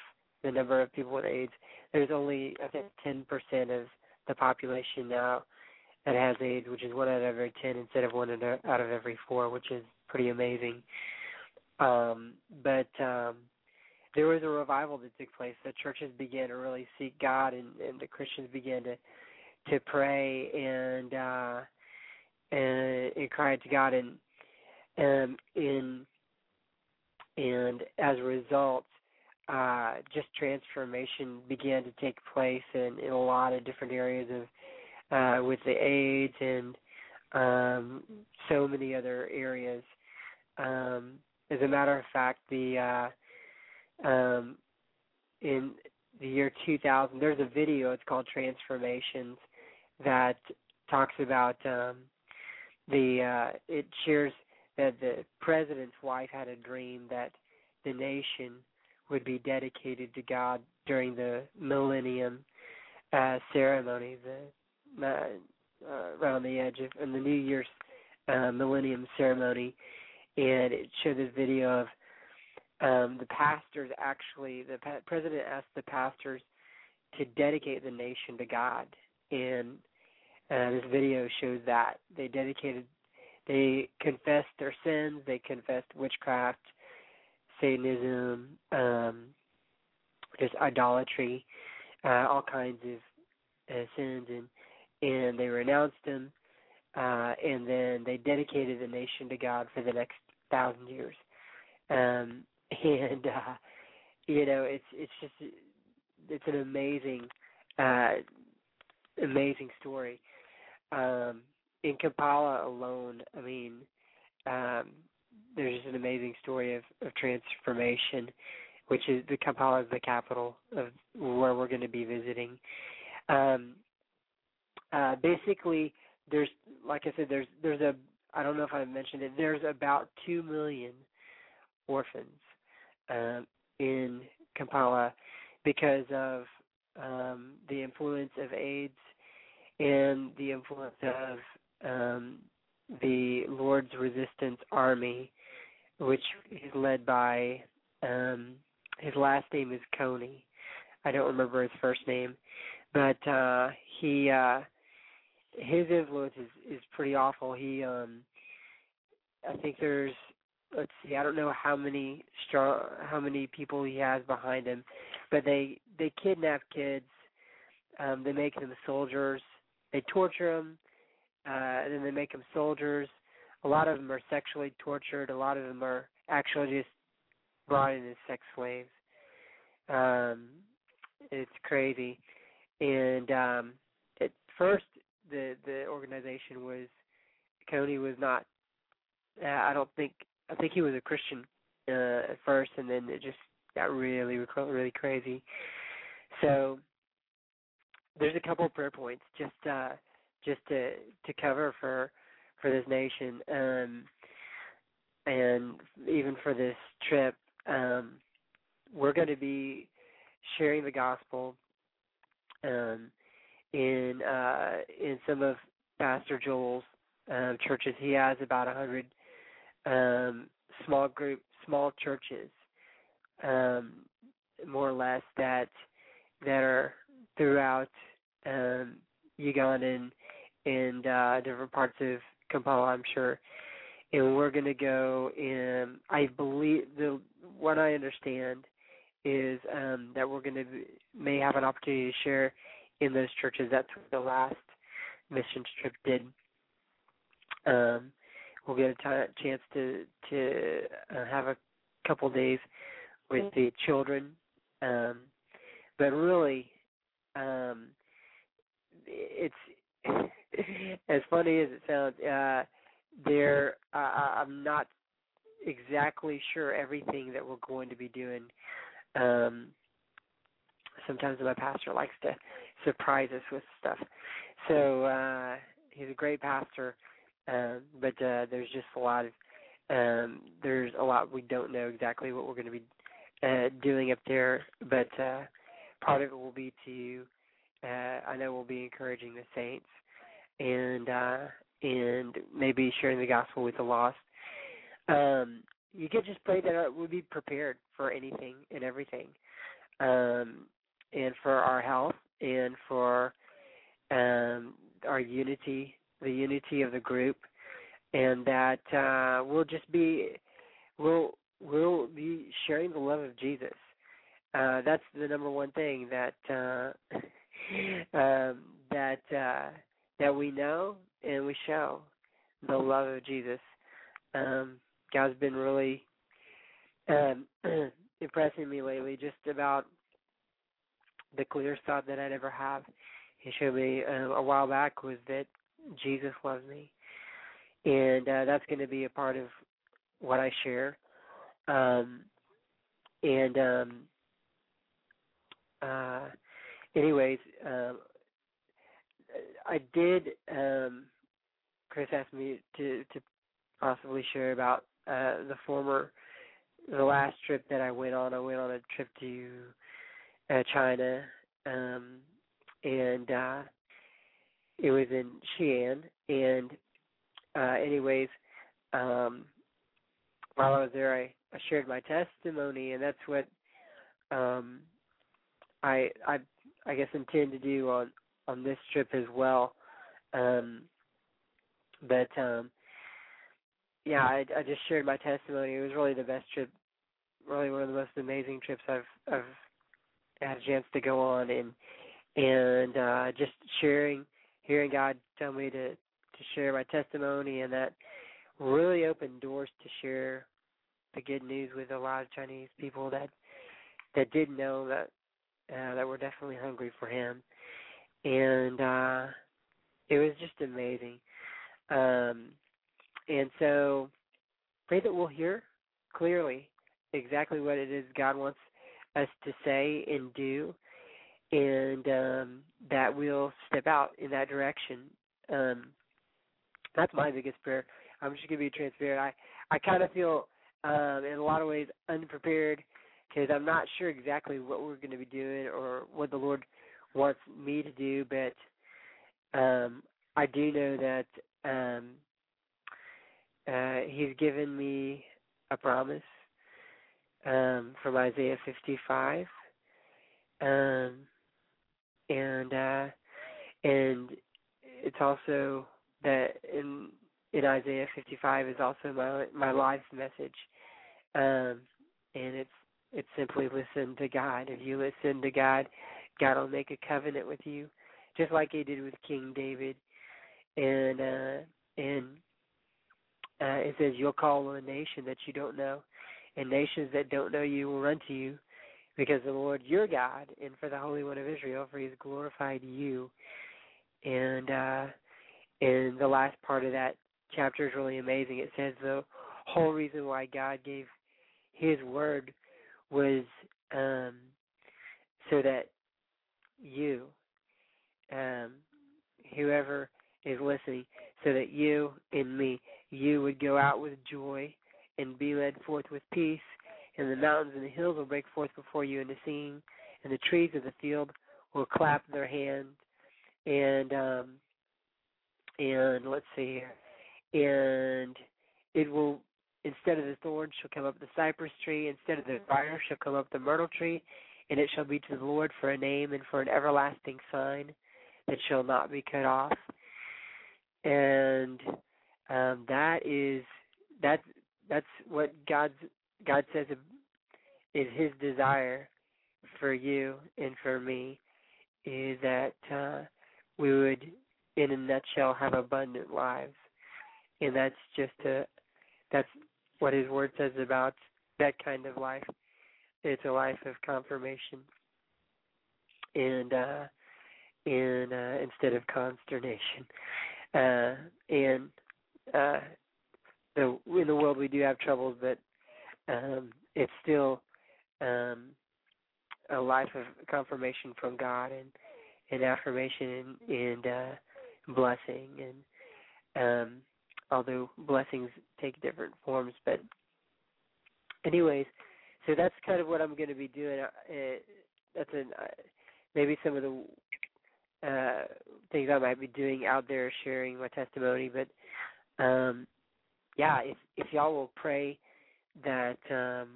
Speaker 4: the number of people with AIDS. There's only I think ten percent of the population now that has AIDS, which is one out of every ten instead of one out of every four, which is pretty amazing. Um but um there was a revival that took place. The churches began to really seek God, and, and the Christians began to to pray and uh, and, and cry to God, and um, in and as a result, uh, just transformation began to take place in, in a lot of different areas of uh, with the AIDS and um, so many other areas. Um, as a matter of fact, the uh, um, in the year 2000. There's a video. It's called Transformations that talks about um, the. Uh, it shares that the president's wife had a dream that the nation would be dedicated to God during the millennium uh, ceremony, the uh, uh, around the edge of in the New Year's uh, millennium ceremony, and it showed this video of um, the pastors actually, the pa- president asked the pastors to dedicate the nation to God, and uh, this video shows that. They dedicated, they confessed their sins, they confessed witchcraft, Satanism, um, just idolatry, uh, all kinds of uh, sins, and and they renounced them, uh, and then they dedicated the nation to God for the next thousand years. Um, and uh you know it's it's just it's an amazing uh amazing story. Um in Kampala alone i mean um there's just an amazing story of of transformation which is the Kampala is the capital of where we're going to be visiting. Um uh basically there's like i said there's there's a i don't know if i mentioned it there's about 2 million orphans um, in Kampala because of um, the influence of AIDS and the influence of um, the Lord's Resistance Army, which is led by um, his last name is Kony. I don't remember his first name, but uh, he uh, his influence is is pretty awful. He um, I think there's let's see, I don't know how many strong how many people he has behind him, but they they kidnap kids, um, they make them soldiers, they torture them, uh, and then they make them soldiers. A lot of them are sexually tortured. A lot of them are actually just brought in as sex slaves. Um, it's crazy, and um, at first the the organization was Kony was not. I don't think I think he was a Christian uh, at first, and then it just got really, really crazy. So there's a couple of prayer points just uh, just to to cover for for this nation, um, and even for this trip. Um, we're going to be sharing the gospel um, in uh, in some of Pastor Joel's um, churches. He has about a hundred um, small group, small churches, um, more or less that that are throughout um, Uganda and, and uh, different parts of Kampala, I'm sure. And we're going to go in. I believe the what I understand is um, that we're going to may have an opportunity to share in those churches. That's what the last mission trip did. Um, we'll get a t- chance to to uh, have a couple days with the children, um, but really, um, it's as funny as it sounds. Uh, there, uh, I'm not exactly sure everything that we're going to be doing. Um, sometimes my pastor likes to surprise us with stuff. So uh, he's a great pastor, uh, but uh, there's just a lot of um, there's a lot we don't know exactly what we're going to be uh, doing up there. But uh, part of it will be to uh, I know we'll be encouraging the saints and uh, and maybe sharing the gospel with the lost. Um, you could just pray that we'll be prepared for anything and everything, um, and for our health and for um, our unity, the unity of the group, and that uh, we'll just be we'll we'll be sharing the love of Jesus. Uh, that's the number one thing that uh, um, that uh, that we know and we show the love of Jesus. Um, God's been really um, impressing me lately, just about the clearest thought that I'd ever have. He showed me uh, a while back was that Jesus loves me, and uh, that's going to be a part of what I share. Um, and um, uh, anyways, um, I did. Um, Chris asked me to to possibly share about uh, the former, the last trip that I went on. I went on a trip to uh, China, um, and uh, it was in Xi'an. And uh, anyways, um, while I was there, I, I shared my testimony, and that's what um, I I I guess intend to do on on this trip as well. Um, but um, yeah, I, I just shared my testimony. It was really the best trip, really one of the most amazing trips I've I've had a chance to go on, and and uh, just sharing, hearing God tell me to to share my testimony, and that really opened doors to share the good news with a lot of Chinese people that that did know that uh, that were definitely hungry for Him, and uh, it was just amazing. Um, and so, pray that we'll hear clearly exactly what it is God wants us to say and do, and um, that we'll step out in that direction. Um, that's my biggest prayer. I'm just gonna be transparent. I I kind of feel um, in a lot of ways unprepared because I'm not sure exactly what we're going to be doing or what the Lord wants me to do, but um, I do know that um, uh, He's given me a promise um, from Isaiah 55, um, and uh, and it's also that in in Isaiah 55 is also my my life's message, um, and it's it's simply listen to God. If you listen to God, God will make a covenant with you, just like He did with King David. And uh, and uh, it says you'll call on a nation that you don't know, and nations that don't know you will run to you, because the Lord your God and for the Holy One of Israel, for He has glorified you. And uh, and the last part of that chapter is really amazing. It says the whole reason why God gave His word was um, so that you, um, whoever is listening, so that you and me, you would go out with joy and be led forth with peace, and the mountains and the hills will break forth before you into singing, and the trees of the field will clap their hands, and um, and let's see here, and it will instead of the thorn shall come up the cypress tree, instead of the briar shall come up the myrtle tree, and it shall be to the Lord for a name and for an everlasting sign that shall not be cut off. And um, that is that's that's what God's God says is His desire for you and for me is that uh, we would, in a nutshell, have abundant lives, and that's just a that's what His Word says about that kind of life. It's a life of confirmation, and uh, and uh, instead of consternation, uh, and uh, the in the world we do have troubles, but um, it's still um, a life of confirmation from God and and affirmation and, and uh, blessing and um, although blessings take different forms, but anyways, so that's kind of what I'm going to be doing. Uh, that's an uh, maybe some of the uh things I might be doing out there sharing my testimony but um yeah if if y'all will pray that um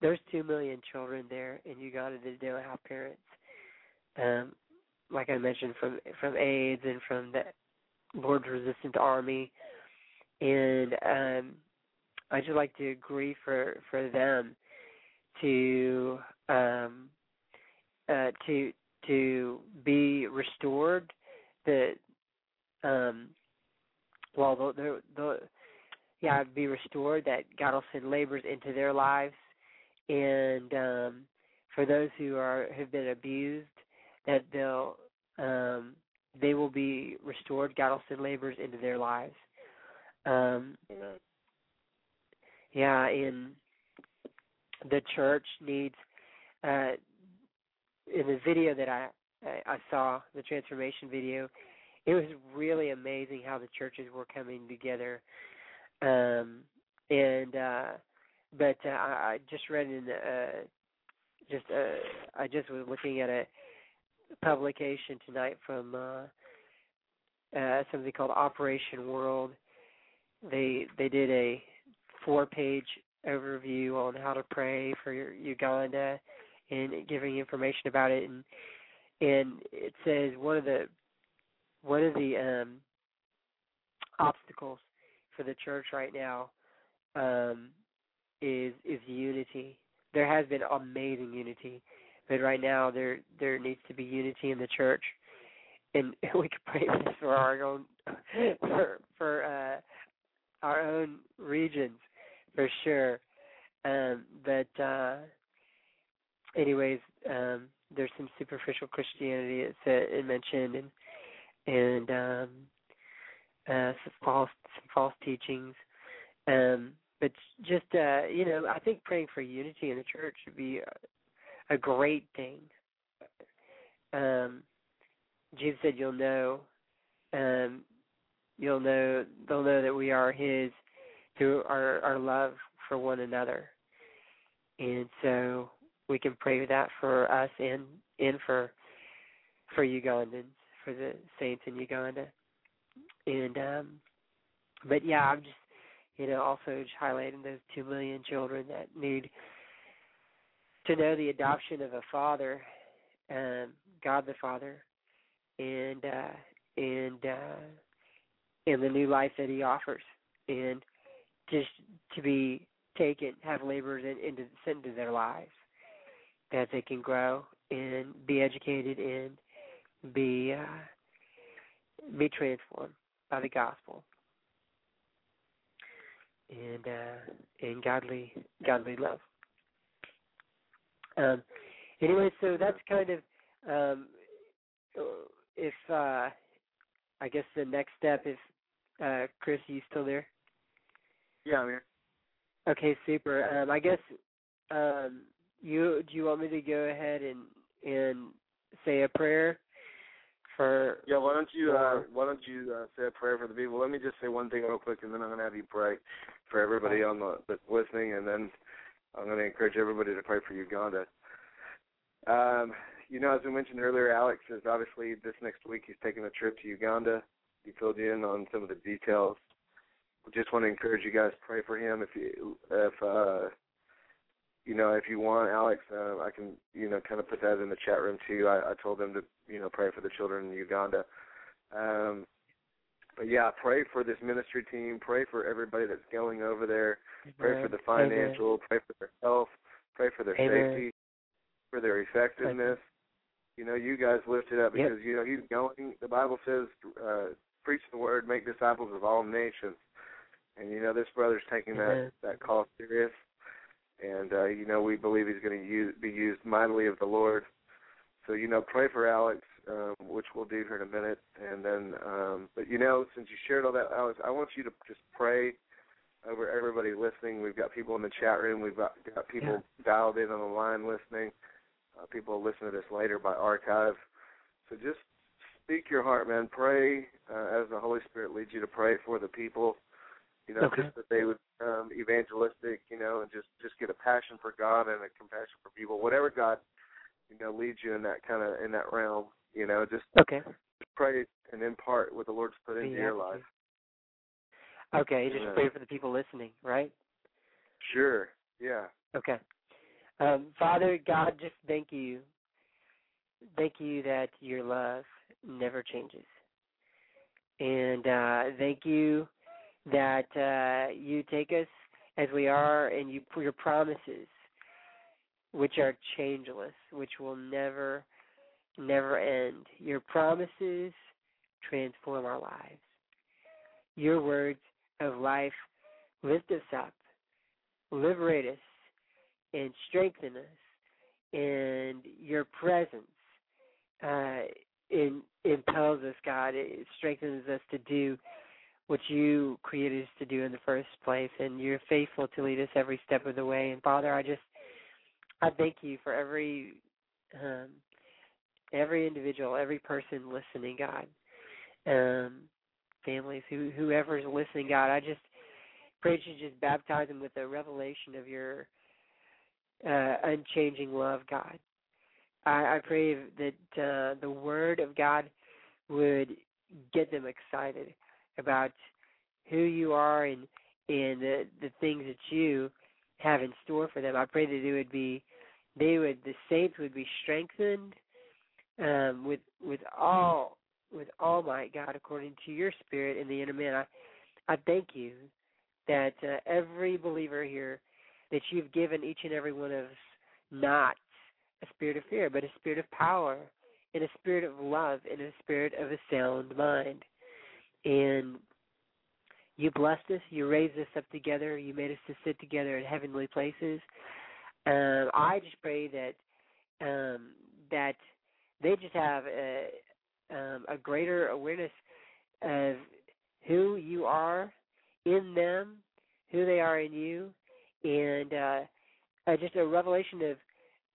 Speaker 4: there's two million children there in Uganda that don't have parents. Um like I mentioned from from AIDS and from the Lord's Resistant Army. And um I just like to agree for for them to um uh to to be restored that um well the the, the yeah be restored. That God will send laborers into their lives. And um for those who are have been abused that they'll um they will be restored. God will send laborers into their lives. Um yeah and the church needs uh in the video that I I saw the transformation video, it was really amazing how the churches were coming together. Um, and uh, but uh, I just read in uh, just uh, I just was looking at a publication tonight from uh, uh, something called Operation World. They they did a four page overview on how to pray for Uganda and giving information about it and and it says one of the one of the um obstacles for the church right now um is is unity. There has been amazing unity, but right now there there needs to be unity in the church, and we could pray this for our own for for uh, our own regions for sure. Um, but uh, anyways, um, there's some superficial Christianity that's mentioned and and um uh some false some false teachings. Um but just uh you know, I think praying for unity in the church would be a, a great thing. Um Jesus said you'll know um you'll know they'll know that we are his through our our love for one another. And so we can pray that for us and and for for Ugandans, for the saints in Uganda. And um but yeah, I'm just you know, also just highlighting those two million children that need to know the adoption of a father, um, God the Father, and uh and uh and the new life that he offers. And just to be taken, have laborers in, into sent into their lives that they can grow and be educated and be uh, be transformed by the gospel and uh, and godly godly love. Um, anyway, so that's kind of um, if uh, I guess the next step is uh, Chris, are you still there?
Speaker 1: Yeah, I'm here.
Speaker 4: Okay, super. Um, I guess um, you do you want me to go ahead and and say a prayer for?
Speaker 1: Yeah, why don't you uh, why don't you uh, say a prayer for the people? Let me just say one thing real quick, and then I'm going to have you pray for everybody on the that's listening, and then I'm going to encourage everybody to pray for Uganda. Um, you know, as we mentioned earlier, Alex is obviously this next week he's taking a trip to Uganda. He filled you in on some of the details. We just want to encourage you guys pray for him. If you if uh, you know if you want, Alex, uh, I can you know kind of put that in the chat room too. I, I told them to you know pray for the children in Uganda. Um, but yeah, pray for this ministry team. Pray for everybody that's going over there. Pray for the financial.
Speaker 4: Amen.
Speaker 1: Pray for their health. Pray for their
Speaker 4: Amen.
Speaker 1: safety. For their effectiveness. You know, you guys lift it up
Speaker 4: Yep.
Speaker 1: because you know he's going. The Bible says, uh, "Preach the word, make disciples of all nations." And you know this brother's taking
Speaker 4: Amen.
Speaker 1: that that call serious. And uh, you know we believe he's going to use, be used mightily of the Lord. So you know, pray for Alex, um, which we'll do here in a minute. And then, um, but you know, since you shared all that, Alex, I want you to just pray over everybody listening. We've got people in the chat room. We've got, got people dialed in on the line listening. Uh, people will listen to this later by archive. So just speak your heart, man. Pray uh, as the Holy Spirit leads you to pray for the people. You know,
Speaker 4: Okay.
Speaker 1: just that they would um, evangelistic. You know, and just just get a passion for God and a compassion for people. Whatever God, you know, leads you in that kind of in that realm. You know, just
Speaker 4: Okay.
Speaker 1: pray and impart what the Lord's put into
Speaker 4: Be
Speaker 1: your life.
Speaker 4: Okay, just
Speaker 1: Yeah.
Speaker 4: pray for the people listening, right?
Speaker 1: Sure. Yeah.
Speaker 4: Okay. Um, Father God, just thank you. Thank you that your love never changes. And uh, thank you that uh, you take us as we are and you your promises, which are changeless, which will never, never end. Your promises transform our lives. Your words of life lift us up, liberate us, and strengthen us. And your presence uh, in, impels us, God. It strengthens us to do what you created us to do in the first place. And you're faithful to lead us every step of the way. And Father, I just, I thank you for every, um, every individual, every person listening, God. Um, families, who, whoever's listening, God, I just pray that you just baptize them with a revelation of your uh, unchanging love, God. I, I pray that uh, the Word of God would get them excited about who you are and and the the things that you have in store for them. I pray that it would be they would the saints would be strengthened um, with with all with all might, God, according to your Spirit in the inner man. I I thank you that uh, every believer here that you've given each and every one of us not a spirit of fear, but a spirit of power and a spirit of love and a spirit of a sound mind. And you blessed us, you raised us up together, you made us to sit together in heavenly places. Um, I just pray that um, that they just have a, um, a greater awareness of who you are in them, who they are in you, and uh, uh, just a revelation of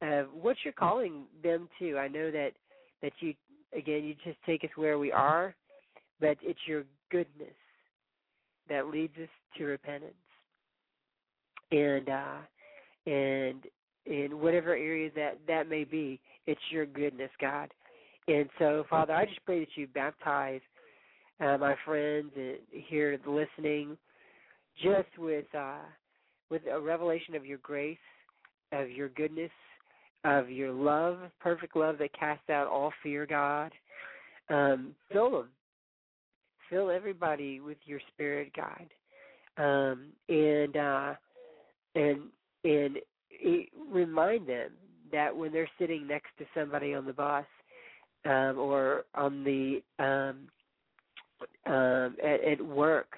Speaker 4: of what you're calling them to. I know that that you again you just take us where we are, but it's your goodness that leads us to repentance, and uh, and in whatever area that that may be, it's your goodness, God. And so, Father, I just pray that you baptize uh, my friends here listening, just with uh, with a revelation of your grace, of your goodness, of your love, perfect love that casts out all fear, God. Um, fill them, fill everybody with your Spirit, God, um, and uh, and and it, remind them that when they're sitting next to somebody on the bus um, or on the um, um, at, at work,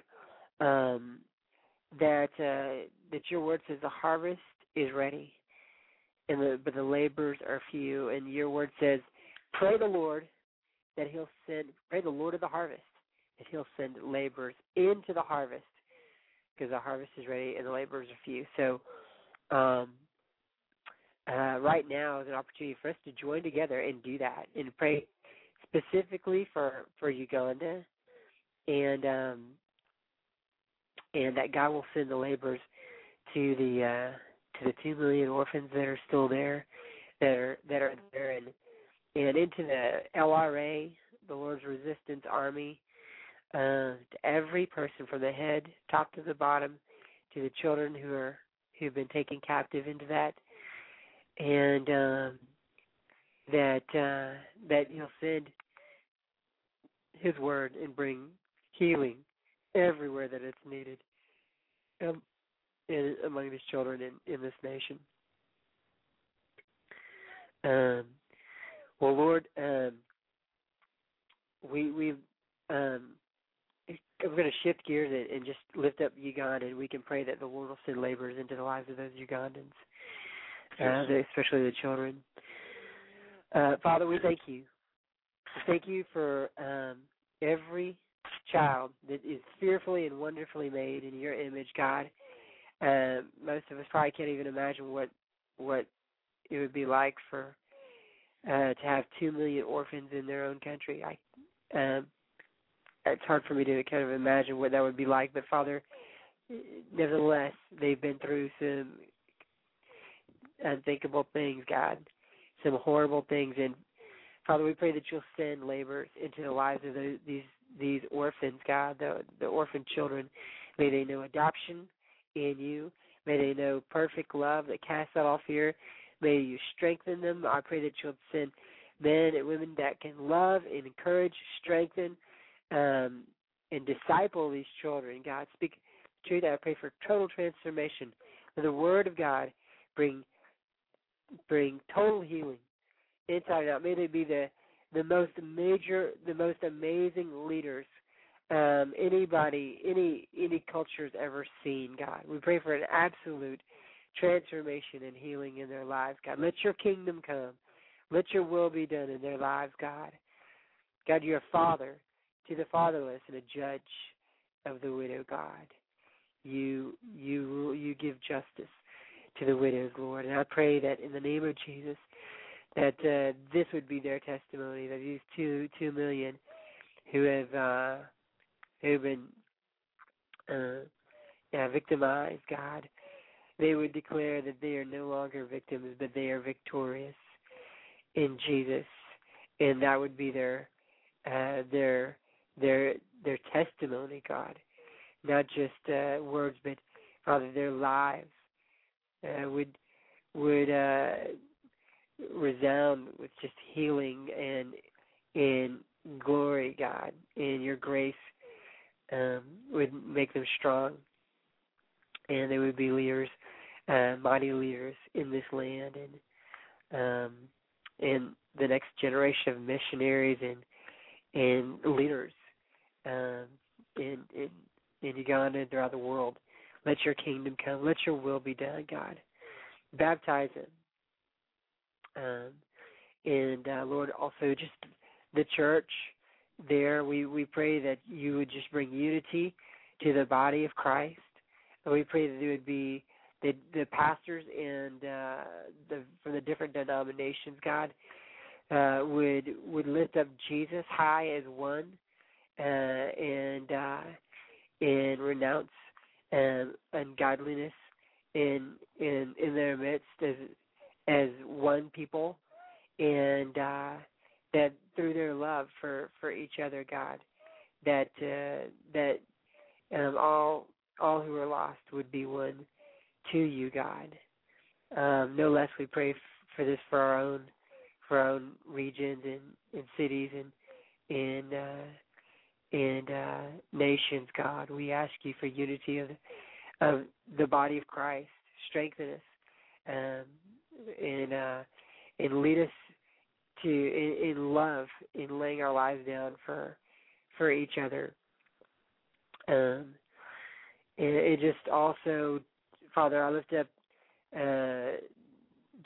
Speaker 4: um, that uh, that your word says the harvest is ready, and the but the laborers are few. And your word says, pray the Lord that He'll send. Pray the Lord of the harvest He'll send laborers into the harvest. because the harvest is ready and the laborers are few. So, um, uh, right now is an opportunity for us to join together and do that and pray specifically for for Uganda, and um, and that God will send the laborers to the uh, to the two million orphans that are still there, that are that are there, and and into the LRA, the Lord's Resistance Army, to every person from the head, top to the bottom, to the children who are who've been taken captive into that, and um, that uh, that He'll send His word and bring healing everywhere that it's needed um, in, among these children in, in this nation. Um, well, Lord, um, we we um, I'm going to shift gears and, and just lift up Uganda, and we can pray that the Lord will send laborers into the lives of those Ugandans, uh, especially the children. Uh, Father, we thank you. We thank you for um, every child that is fearfully and wonderfully made in your image, God. Uh, most of us probably can't even imagine what what it would be like for uh, to have two million orphans in their own country. I um, it's hard for me to kind of imagine what that would be like. But Father, nevertheless, they've been through some unthinkable things, God, some horrible things, and Father, we pray that you'll send labor into the lives of those, these these orphans, God, the the orphan children. May they know adoption in you. May they know perfect love that casts out all fear. May you strengthen them. I pray that you'll send men and women that can love and encourage, strengthen, um, and disciple these children. God, speak truth. I pray for total transformation. May the Word of God bring bring total healing inside and out. May they be the the most major, the most amazing leaders um, anybody, any any culture's ever seen. God, we pray for an absolute transformation and healing in their lives. God, let your kingdom come. Let your will be done in their lives, God. God, you're a father to the fatherless and a judge of the widow, God. You you you give justice to the widows, Lord. And I pray that in the name of Jesus that uh, this would be their testimony, that these two two million who have uh who've been uh yeah, victimized, God, they would declare that they are no longer victims, but they are victorious in Jesus, and that would be their uh, their their their testimony, God, not just uh, words, but Father, their lives uh, would would uh, resound with just healing and in glory, God, and your grace um, would make them strong, and they would be leaders, uh, mighty leaders in this land, and um, and the next generation of missionaries and and leaders um, in in in Uganda and throughout the world. Let your kingdom come. Let your will be done, God. Baptize them. Um, and uh, Lord, also just the church there, we, we pray that you would just bring unity to the body of Christ. And we pray that there would be the the pastors and uh, the from the different denominations, God, uh, would would lift up Jesus high as one, uh, and uh, and renounce um, ungodliness in in in their midst as as won people, and uh, that through their love for for each other, God, that uh, that um, all all who are lost would be one to you, God. Um, no less, we pray f- for this for our own for our own regions and, and cities and and uh, and uh, nations, God. We ask you for unity of of the body of Christ. Strengthen us um, and uh, and lead us to in, in love in laying our lives down for for each other. Um, and just also, Father, I lift up uh,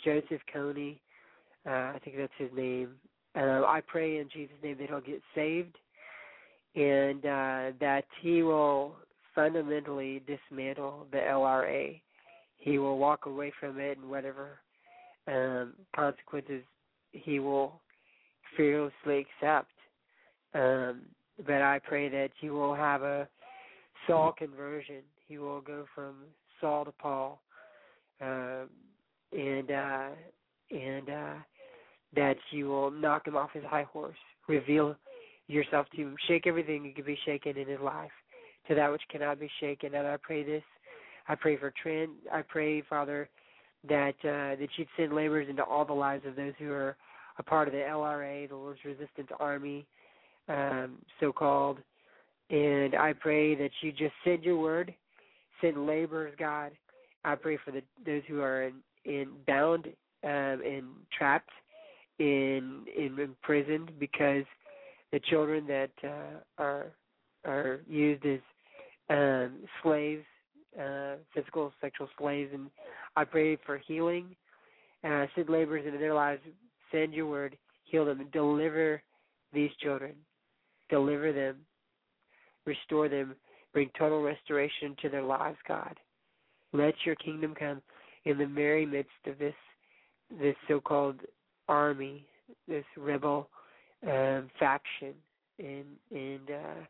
Speaker 4: Joseph Kony. Uh, I think that's his name. Uh, I pray in Jesus' name that he'll get saved and uh, that he will fundamentally dismantle the LRA. He will walk away from it and whatever um, consequences he will fearlessly accept. Um, but I pray that he will have a Saul conversion. He will go from Saul to Paul, uh, and uh, and uh, that you will knock him off his high horse, reveal yourself to shake everything that can be shaken in his life, to that which cannot be shaken. And I pray this. I pray for Trent. I pray, Father, that uh, that you'd send laborers into all the lives of those who are a part of the LRA, the Lord's Resistance Army, um, so called. And I pray that you just send your word, send laborers, God. I pray for the those who are in, in bound um, and trapped in in imprisoned because the children that uh, are are used as um, slaves, uh, physical sexual slaves, and I pray for healing. And I send laborers into their lives. Send your word, heal them, and deliver these children. Deliver them, restore them, bring total restoration to their lives, God. Let your kingdom come in the very midst of this this so-called army, this rebel um, faction and and uh,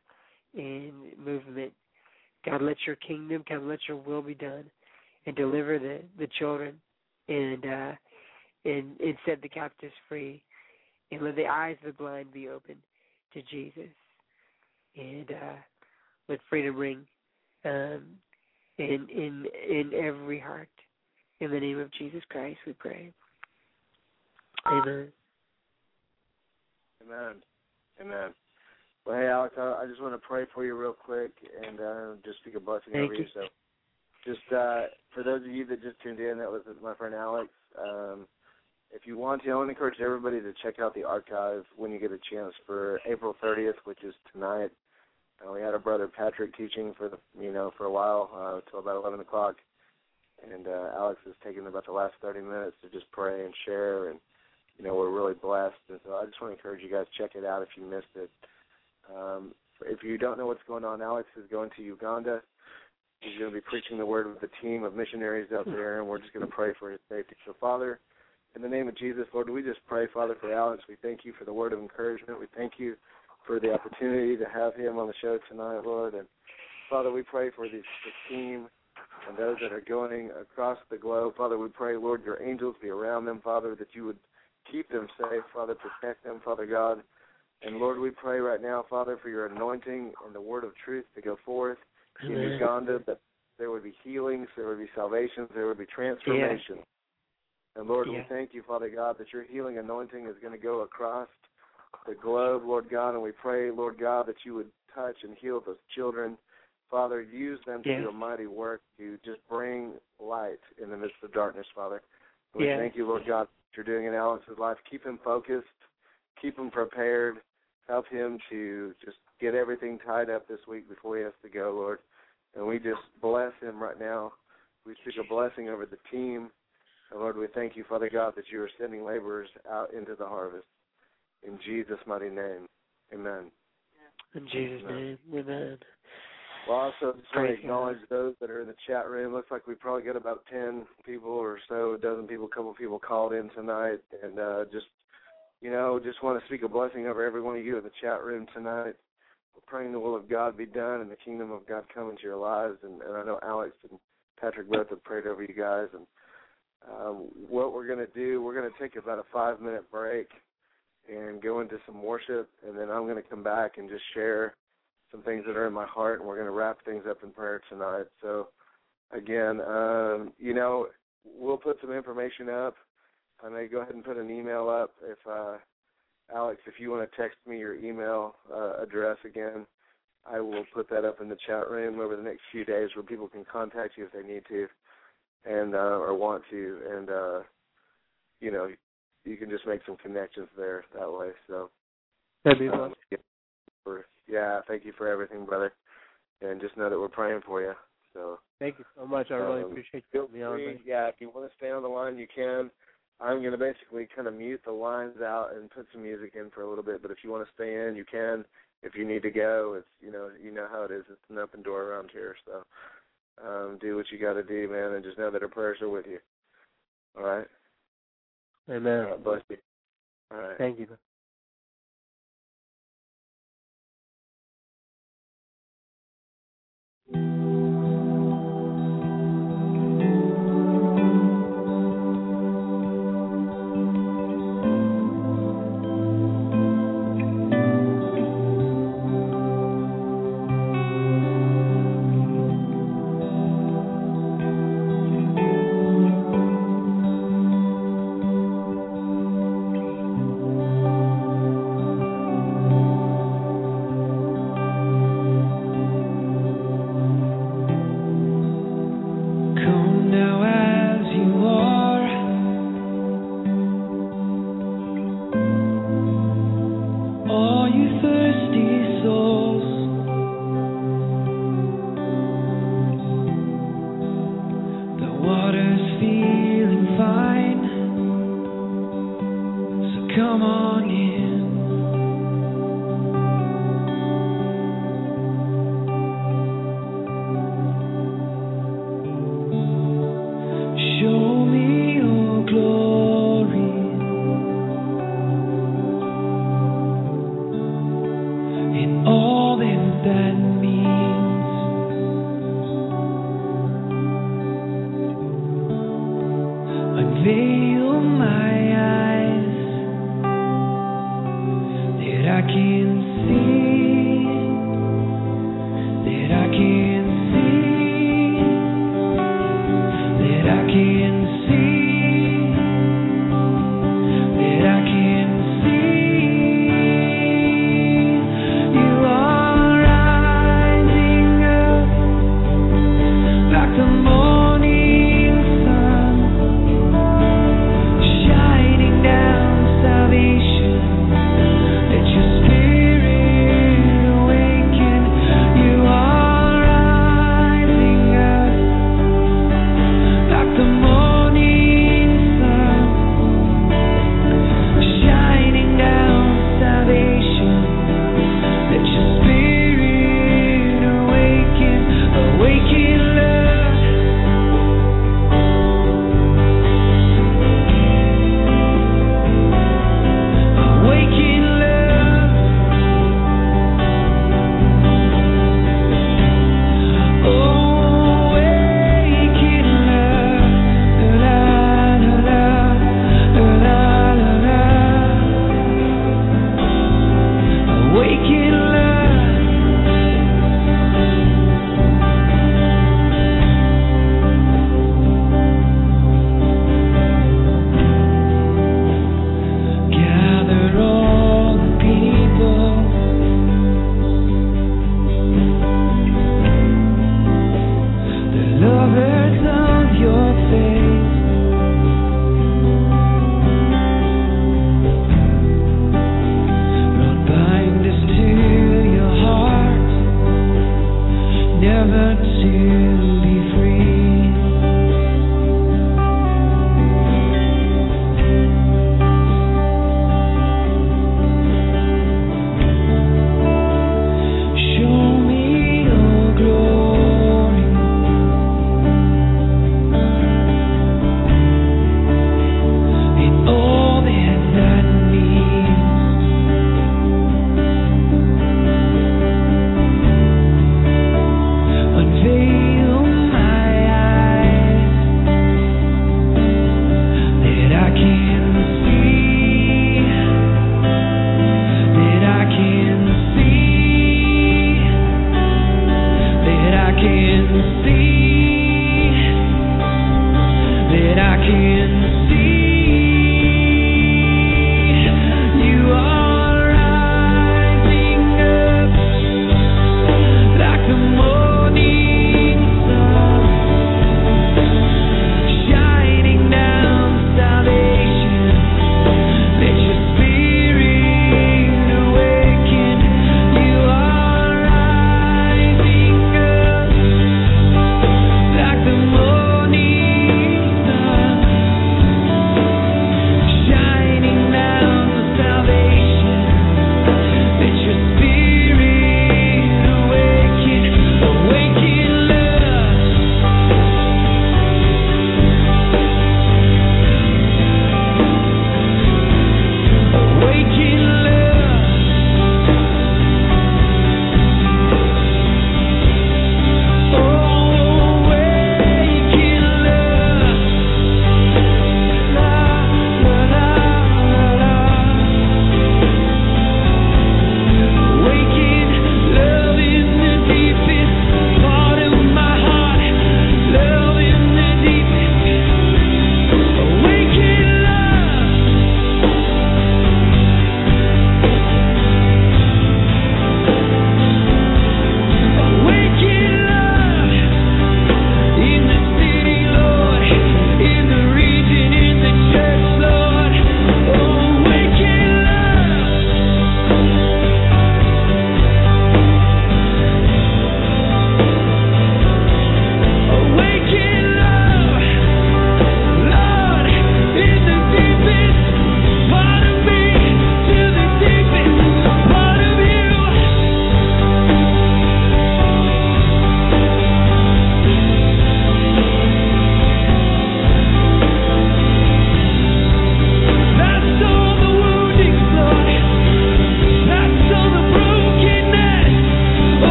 Speaker 4: and movement. God, let your kingdom come. Let your will be done, and deliver the the children, and uh, and and set the captives free, and let the eyes of the blind be opened to Jesus, and uh, let freedom ring um, in in in every heart. In the name of Jesus Christ, we pray. Amen.
Speaker 1: Amen. Amen. Well, hey, Alex, I, I just want to pray for you real quick and uh, just speak a blessing
Speaker 4: Thank
Speaker 1: over
Speaker 4: you.
Speaker 1: you. So, just uh, for those of you that just tuned in, that was my friend Alex. Um, if you want to, I want to encourage everybody to check out the archive when you get a chance for April 30th, which is tonight. Uh, we had our brother Patrick teaching for the you know for a while uh, till about 11 o'clock, and uh, Alex has taken about the last 30 minutes to just pray and share and you know, we're really blessed. And so I just want to encourage you guys check it out if you missed it. Um, if you don't know what's going on, Alex is going to Uganda. He's going to be preaching the word with a team of missionaries out there, and we're just going to pray for his safety. So, Father, in the name of Jesus, Lord, we just pray, Father, for Alex. We thank you for the word of encouragement. We thank you for the opportunity to have him on the show tonight, Lord. And Father, we pray for the, this team and those that are going across the globe. Father, we pray, Lord, your angels be around them, Father, that you would keep them safe, Father, protect them, Father God. And Lord, we pray right now, Father, for your anointing and the word of truth to go forth in Uganda, that there would be healings, there would be salvations, there would be transformation. And Lord, we thank you, Father God, that your healing anointing is going to go across the globe, Lord God, and we pray, Lord God, that you would touch and heal those children. Father, use them to
Speaker 4: Yeah.
Speaker 1: do a mighty work to just bring light in the midst of darkness, Father. We
Speaker 4: Yeah.
Speaker 1: thank you, Lord God, you're doing in Alex's life. Keep him focused, keep him prepared, help him to just get everything tied up this week before he has to go, Lord. And we just bless him right now. We speak a blessing over the team. And Lord, we thank you, Father God, that you are sending laborers out into the harvest. In Jesus' mighty name. Amen.
Speaker 4: In Jesus' name, amen.
Speaker 1: Well, also just want to acknowledge those that are in the chat room. Looks like we probably got about ten people or so, a dozen people, a couple of people called in tonight, and uh, just you know, just want to speak a blessing over every one of you in the chat room tonight. We're praying the will of God be done and the kingdom of God come into your lives. And, and I know Alex and Patrick both have prayed over you guys. And um, what we're going to do, we're going to take about a five minute break and go into some worship, and then I'm going to come back and just share some things that are in my heart, and we're going to wrap things up in prayer tonight. So, again, um, you know, we'll put some information up. I may go ahead and put an email up if uh, Alex, if you want to text me your email uh, address again, I will put that up in the chat room over the next few days where people can contact you if they need to, and uh, or want to, and uh, you know, you can just make some connections there that way. So.
Speaker 4: That'd be
Speaker 1: Um,
Speaker 4: awesome.
Speaker 1: yeah, yeah, thank you for everything, brother. And just know that we're praying for you. So
Speaker 4: Thank you so much. I really
Speaker 1: um,
Speaker 4: appreciate you me on.
Speaker 1: yeah, if you want to stay on the line, you can. I'm going to basically kind of mute the lines out and put some music in for a little bit. But if you want to stay in, you can. if you need to go, it's you know you know how it is. It's an open door around here. So um, do what you got to do, man, and just know that our prayers are with you. All right.
Speaker 2: Amen.
Speaker 1: All right, bless you. All right.
Speaker 2: Thank you.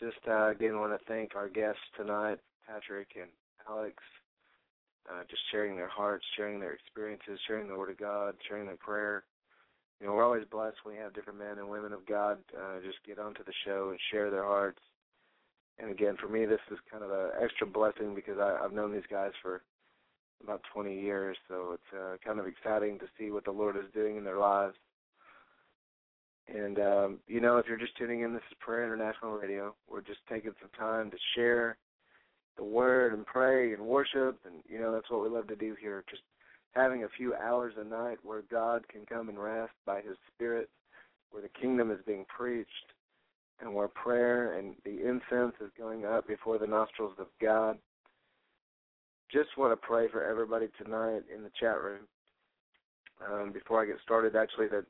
Speaker 1: Just uh, again want to thank our guests tonight, Patrick and Alex, uh, just sharing their hearts, sharing their experiences, sharing the Word of God, sharing their prayer. You know, we're always blessed when we have different men and women of God uh, just get onto the show and share their hearts. And again, for me, this is kind of an extra blessing because I, I've known these guys for about 20 years, so it's uh, kind of exciting to see what the Lord is doing in their lives. And um, you know, if you're just tuning in, this is Prayer International Radio. We're just taking some time to share the word and pray and worship, and you know that's what we love to do here. Just having a few hours a night where God can come and rest by His Spirit, where the kingdom is being preached, and where prayer and the incense is going up before the nostrils of God. Just want to pray for everybody tonight in the chat room. Um, before I get started, actually, that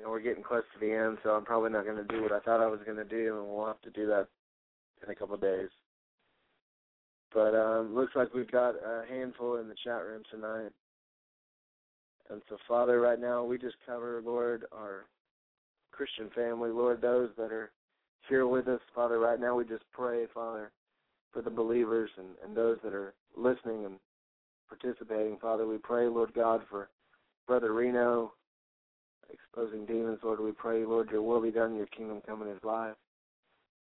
Speaker 1: know we're getting close to the end, so I'm probably not going to do what I thought I was going to do, and we'll have to do that in a couple of days. But um, looks like we've got a handful in the chat room tonight. And so, Father, right now we just cover, Lord, our Christian family, Lord, those that are here with us, Father. Right now we just pray, Father, for the believers and, and those that are listening and participating, Father. We pray, Lord God, for Brother Reno, exposing demons, Lord. We pray, Lord, your will be done, your kingdom come in his life.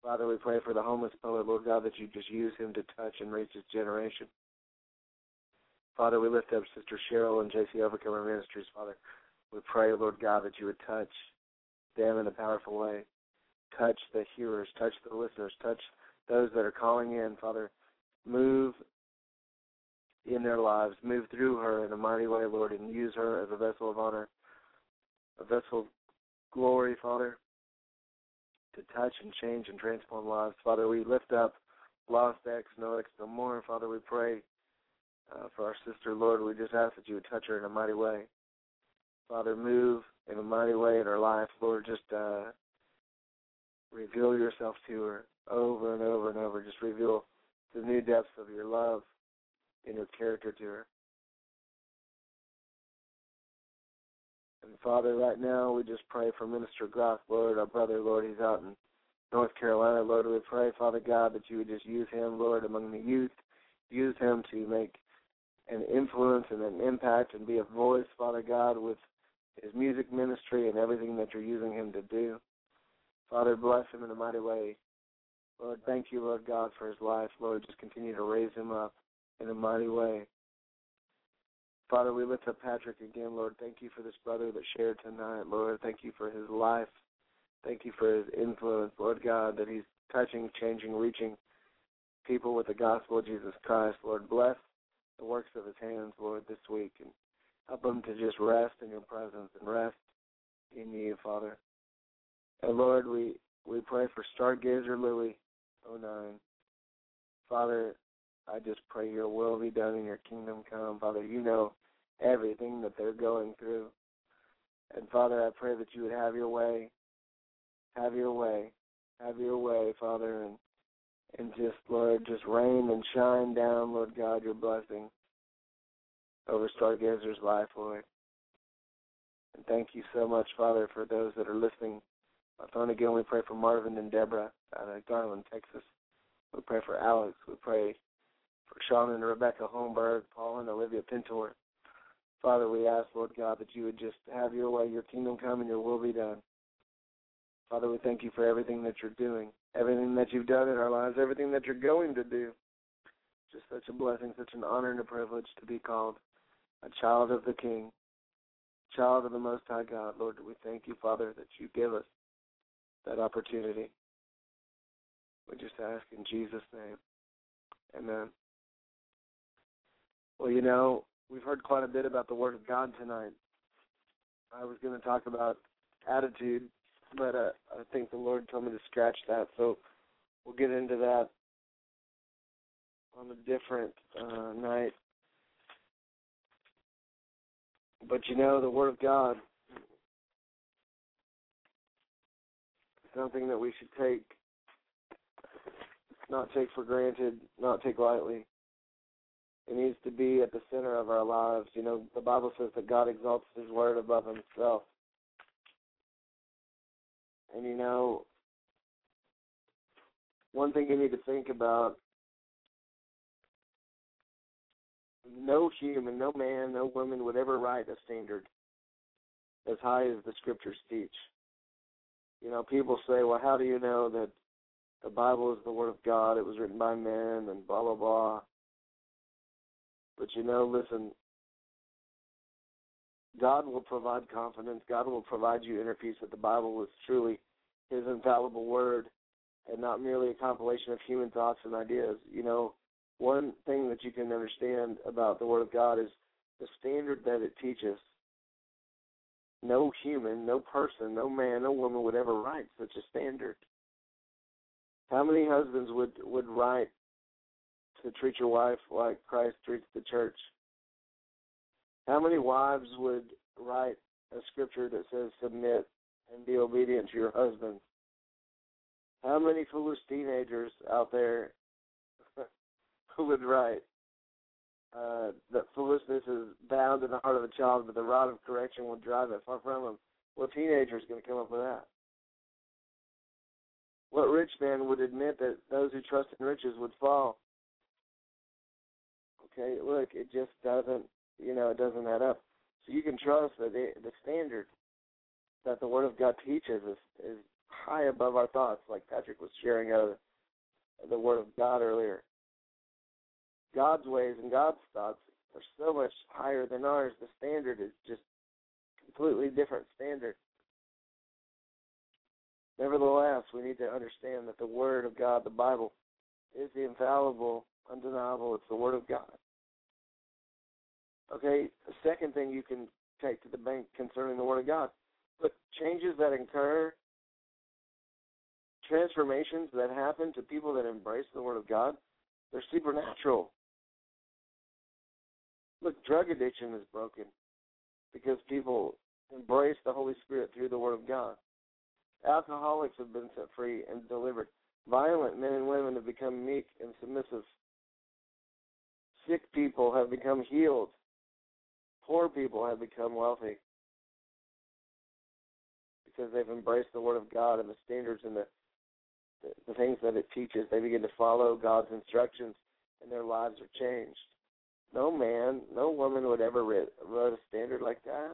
Speaker 1: Father, we pray for the homeless poet, Lord God, that you just use him to touch and reach his generation. Father, we lift up Sister Cheryl and JC Overcomer Ministries, Father. We pray, Lord God, that you would touch them in a powerful way. Touch the hearers, touch the listeners, touch those that are calling in, Father. Move in their lives, move through her in a mighty way, Lord, and use her as a vessel of honor, a vessel of glory, Father to touch and change and transform lives. Father, we lift up lost ex, no ex, no more. Father, we pray uh, for our sister, Lord. We just ask that you would touch her in a mighty way. Father, move in a mighty way in her life. Lord, just uh, reveal yourself to her over and over and over. Just reveal the new depths of your love and your character to her. And Father, right now we just pray for Minister Groff, Lord, our brother, Lord, he's out in North Carolina, Lord. We pray, Father God, that you would just use him, Lord, among the youth. Use him to make an influence and an impact and be a voice, Father God, with his music ministry and everything that you're using him to do. Father, bless him in a mighty way. Lord, thank you, Lord God, for his life. Lord, just continue to raise him up in a mighty way. Father, we lift up Patrick again, Lord. Thank you for this brother that shared tonight, Lord. Thank you for his life. Thank you for his influence, Lord God, that he's touching, changing, reaching people with the gospel of Jesus Christ. Lord, bless the works of his hands, Lord, this week and help him to just rest in your presence and rest in you, Father. And Lord, we, we pray for Stargazer Lily 09. Father, I just pray your will be done and your kingdom come. Father, you know everything that they're going through. And Father, I pray that you would have your way. Have your way. Have your way, Father, and and just Lord, just rain and shine down, Lord God, your blessing over Stargazer's life, Lord. And thank you so much, Father, for those that are listening. My phone again, we pray for Marvin and Deborah out of Garland, Texas. We pray for Alex. We pray for Shaun and Rebecca Holmberg, Paul and Olivia Pintor. Father, we ask, Lord God, that you would just have your way, your kingdom come, and your will be done. Father, we thank you for everything that you're doing, everything that you've done in our lives, everything that you're going to do. Just such a blessing, such an honor and a privilege to be called a child of the King, child of the Most High God. Lord, we thank you, Father, that you give us that opportunity. We just ask in Jesus' name. Amen. Well, you know, we've heard quite a bit about the Word of God tonight. I was going to talk about attitude, but uh, I think the Lord told me to scratch that, so we'll get into that on a different uh, night. But you know, the Word of God is something that we should take, not take for granted, not take lightly. It needs to be at the center of our lives. You know, the Bible says that God exalts His Word above Himself. And you know, one thing you need to think about no human, no man, no woman would ever write a standard as high as the scriptures teach. You know, people say, well, how do you know that the Bible is the Word of God? It was written by men and blah, blah, blah. But you know, listen, God will provide confidence. God will provide you inner peace that the Bible is truly His infallible Word and not merely a compilation of human thoughts and ideas. You know, one thing that you can understand about the Word of God is the standard that it teaches. No human, no person, no man, no woman would ever write such a standard. How many husbands would would write to treat your wife like Christ treats the church? How many wives would write a scripture that says submit and be obedient to your husband? How many foolish teenagers out there would write uh, that foolishness is bound in the heart of a child, but the rod of correction will drive it far from him? What teenager is going to come up with that? What rich man would admit that those who trust in riches would fall? Okay, look, it just doesn't, you know, it doesn't add up. So you can trust that the, the standard that the Word of God teaches is, is high above our thoughts, like Patrick was sharing out of the Word of God earlier. God's ways and God's thoughts are so much higher than ours. The standard is just completely different standard. Nevertheless, we need to understand that the Word of God, the Bible, is the infallible, undeniable. It's the Word of God. Okay, the second thing you can take to the bank concerning the Word of God. Look, changes that occur, transformations that happen to people that embrace the Word of God, they're supernatural. Look, drug addiction is broken because people embrace the Holy Spirit through the Word of God. Alcoholics have been set free and delivered. Violent men and women have become meek and submissive. Sick people have become healed. Poor people have become wealthy because they've embraced the Word of God and the standards and the, the, the things that it teaches. They begin to follow God's instructions, and their lives are changed. No man, no woman would ever write, write a standard like that.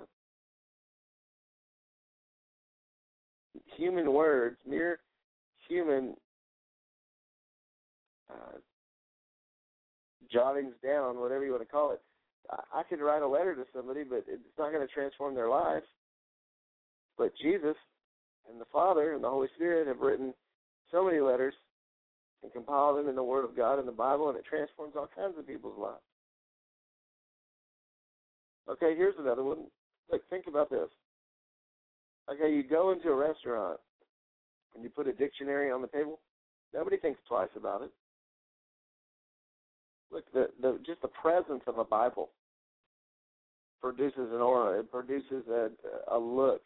Speaker 1: Human words, mere human uh, jottings down, whatever you want to call it. I, could write a letter to somebody, but it's not going to transform their life. But Jesus and the Father and the Holy Spirit have written so many letters and compiled them in the Word of God in the Bible, and it transforms all kinds of people's lives. Okay, here's another one. Like, think about this. Okay, you go into a restaurant and you put a dictionary on the table. Nobody thinks twice about it. Look, the, the just the presence of a Bible produces an aura. It produces a, a look.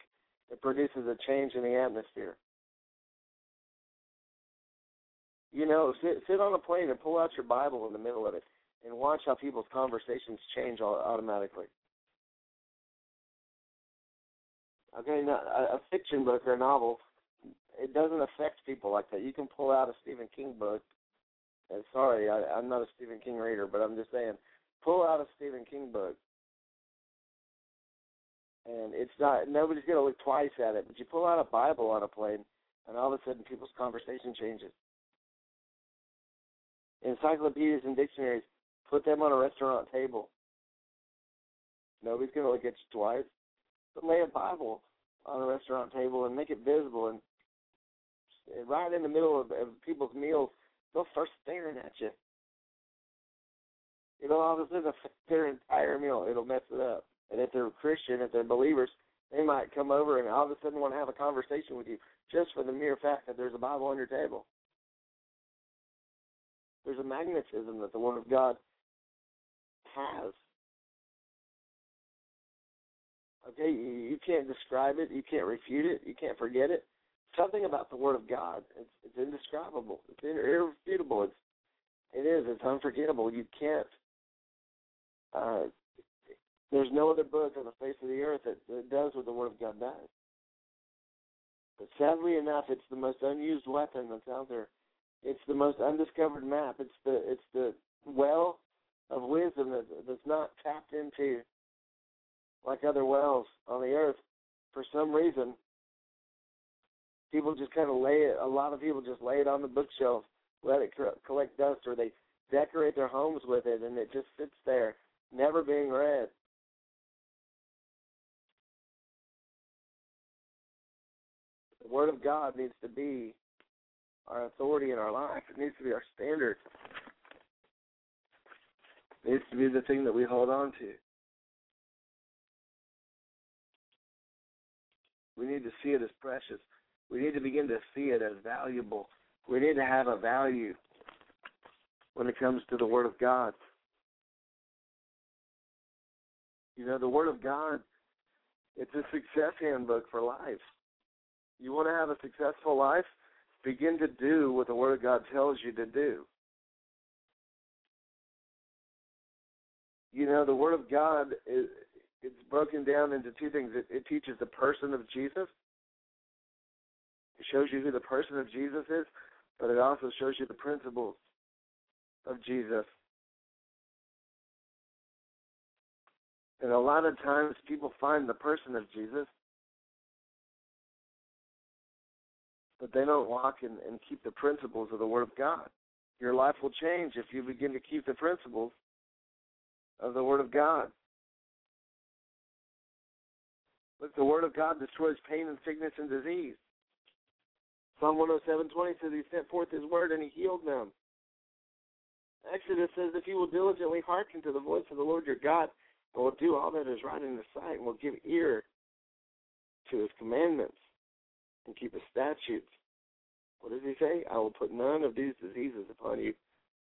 Speaker 1: It produces a change in the atmosphere. You know, sit sit on a plane and pull out your Bible in the middle of it and watch how people's conversations change automatically. Okay, a, a fiction book or a novel, it doesn't affect people like that. You can pull out a Stephen King book. And sorry, I, I'm not a Stephen King reader, but I'm just saying, pull out a Stephen King book, and it's not nobody's gonna look twice at it. But you pull out a Bible on a plane, and all of a sudden people's conversation changes. Encyclopedias and dictionaries, put them on a restaurant table. Nobody's gonna look at you twice but lay a Bible on a restaurant table and make it visible and right in the middle of, of people's meals, they'll start staring at you. You know, all of a sudden their entire meal, it'll mess it up. And if they're Christian, if they're believers, they might come over and all of a sudden want to have a conversation with you just for the mere fact that there's a Bible on your table. There's a magnetism that the Word of God has Okay, you, you can't describe it, you can't refute it, you can't forget it. Something about the Word of God, it's, it's indescribable, it's irrefutable, it's it is, it's unforgettable. You can't. Uh, there's no other book on the face of the earth that, that does what the Word of God does. The sadly enough, it's the most unused weapon that's out there. It's the most undiscovered map. It's the it's the well of wisdom that that's not tapped into like other wells on the earth. For some reason, people just kind of lay it. A lot of people just lay it on the bookshelf, let it collect dust, or they decorate their homes with it, and it just sits there, never being read. The Word of God needs to be our authority in our life. It needs to be our standard. It needs to be the thing that we hold on to. We need to see it as precious. We need to begin to see it as valuable. We need to have a value when it comes to the Word of God. You know, the Word of God, it's a success handbook for life. You want to have a successful life? Begin to do what the Word of God tells you to do. You know, the Word of God is it's broken down into two things. It, it teaches the person of Jesus. It shows you who the person of Jesus is, but it also shows you the principles of Jesus. And a lot of times people find the person of Jesus, but they don't walk and, and keep the principles of the Word of God. Your life will change if you begin to keep the principles of the Word of God. Look, the Word of God destroys pain and sickness and disease. Psalm 107:20 says He sent forth His word and He healed them. Exodus says, if you will diligently hearken to the voice of the Lord your God, and will do all that is right in His sight, and will give ear to His commandments, and keep His statutes. What does He say? I will put none of these diseases upon you,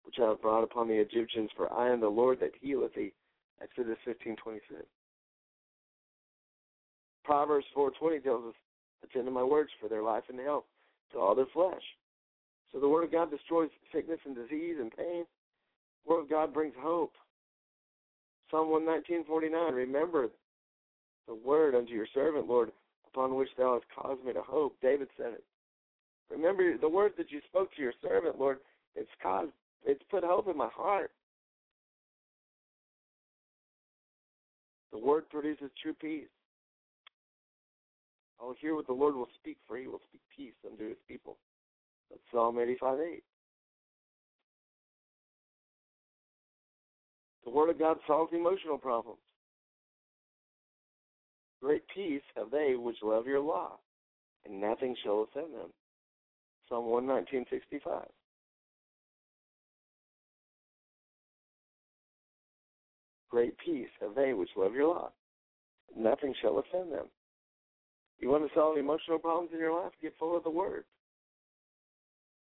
Speaker 1: which I have brought upon the Egyptians, for I am the Lord that healeth thee. Exodus 15:26. Proverbs 4:20 tells us, "Attend to my words, for their life and health to all their flesh." So the Word of God destroys sickness and disease and pain. The Word of God brings hope. Psalm 119:49. Remember the word unto your servant, Lord, upon which thou hast caused me to hope. David said it. Remember the word that you spoke to your servant, Lord. It's caused, it's put hope in my heart. The word produces true peace. I will hear what the Lord will speak, for he will speak peace unto his people. That's Psalm 85 8. The Word of God solves emotional problems. Great peace have they which love your law, and nothing shall offend them. Psalm 119.65. Great peace have they which love your law. Nothing shall offend them. You want to solve emotional problems in your life? Get full of the Word.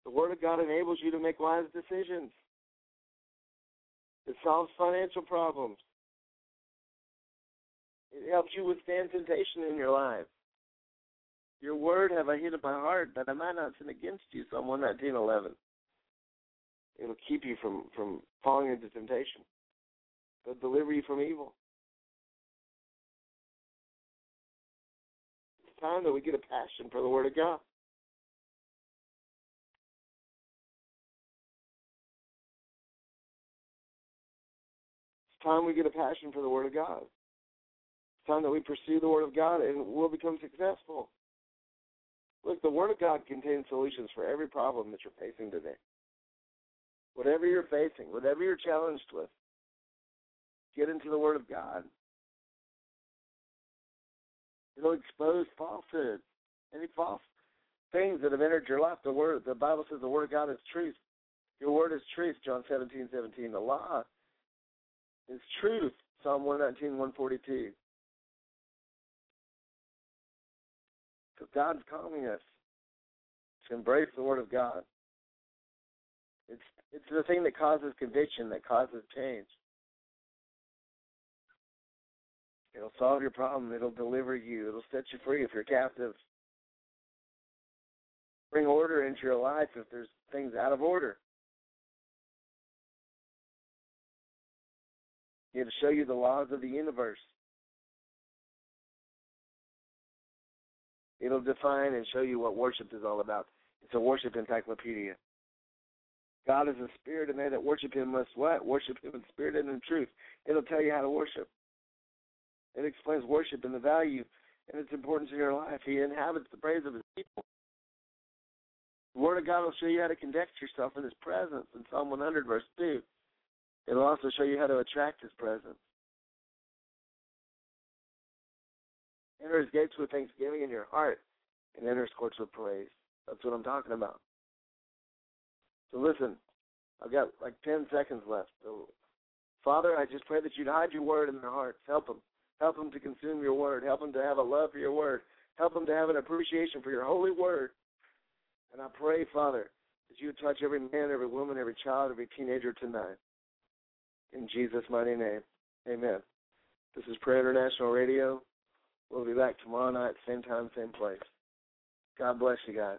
Speaker 1: The Word of God enables you to make wise decisions. It solves financial problems. It helps you withstand temptation in your life. Your word have I hid in my heart that I might not sin against you. Psalm one nineteen eleven. It'll keep you from, from falling into temptation. It'll deliver you from evil. Time that we get a passion for the Word of God. It's time we get a passion for the Word of God. It's time that we pursue the Word of God and we'll become successful. Look, the Word of God contains solutions for every problem that you're facing today. Whatever you're facing, whatever you're challenged with, get into the Word of God It'll expose falsehood, uh, any false things that have entered your life. The word, the Bible says, the word of God is truth. Your word is truth. John seventeen seventeen. The law is truth. Psalm one nineteen one forty two. So God's calling us to embrace the word of God. It's it's the thing that causes conviction, that causes change. It'll solve your problem. It'll deliver you. It'll set you free if you're captive. Bring order into your life if there's things out of order. It'll show you the laws of the universe. It'll define and show you what worship is all about. It's a worship encyclopedia. God is a spirit, and they that worship him must what? Worship him in spirit and in truth. It'll tell you how to worship. It explains worship and the value and its importance in your life. He inhabits the praise of his people. The Word of God will show you how to conduct yourself in his presence in Psalm 100, verse 2. It'll also show you how to attract his presence. Enter his gates with thanksgiving in your heart and enter his courts with praise. That's what I'm talking about. So listen, I've got like 10 seconds left. So, Father, I just pray that you'd hide your word in their hearts. Help them. Help them to consume your word. Help them to have a love for your word. Help them to have an appreciation for your holy word. And I pray, Father, that you touch every man, every woman, every child, every teenager tonight. In Jesus' mighty name. Amen. This is Prayer International Radio. We'll be back tomorrow night, same time, same place. God bless you guys.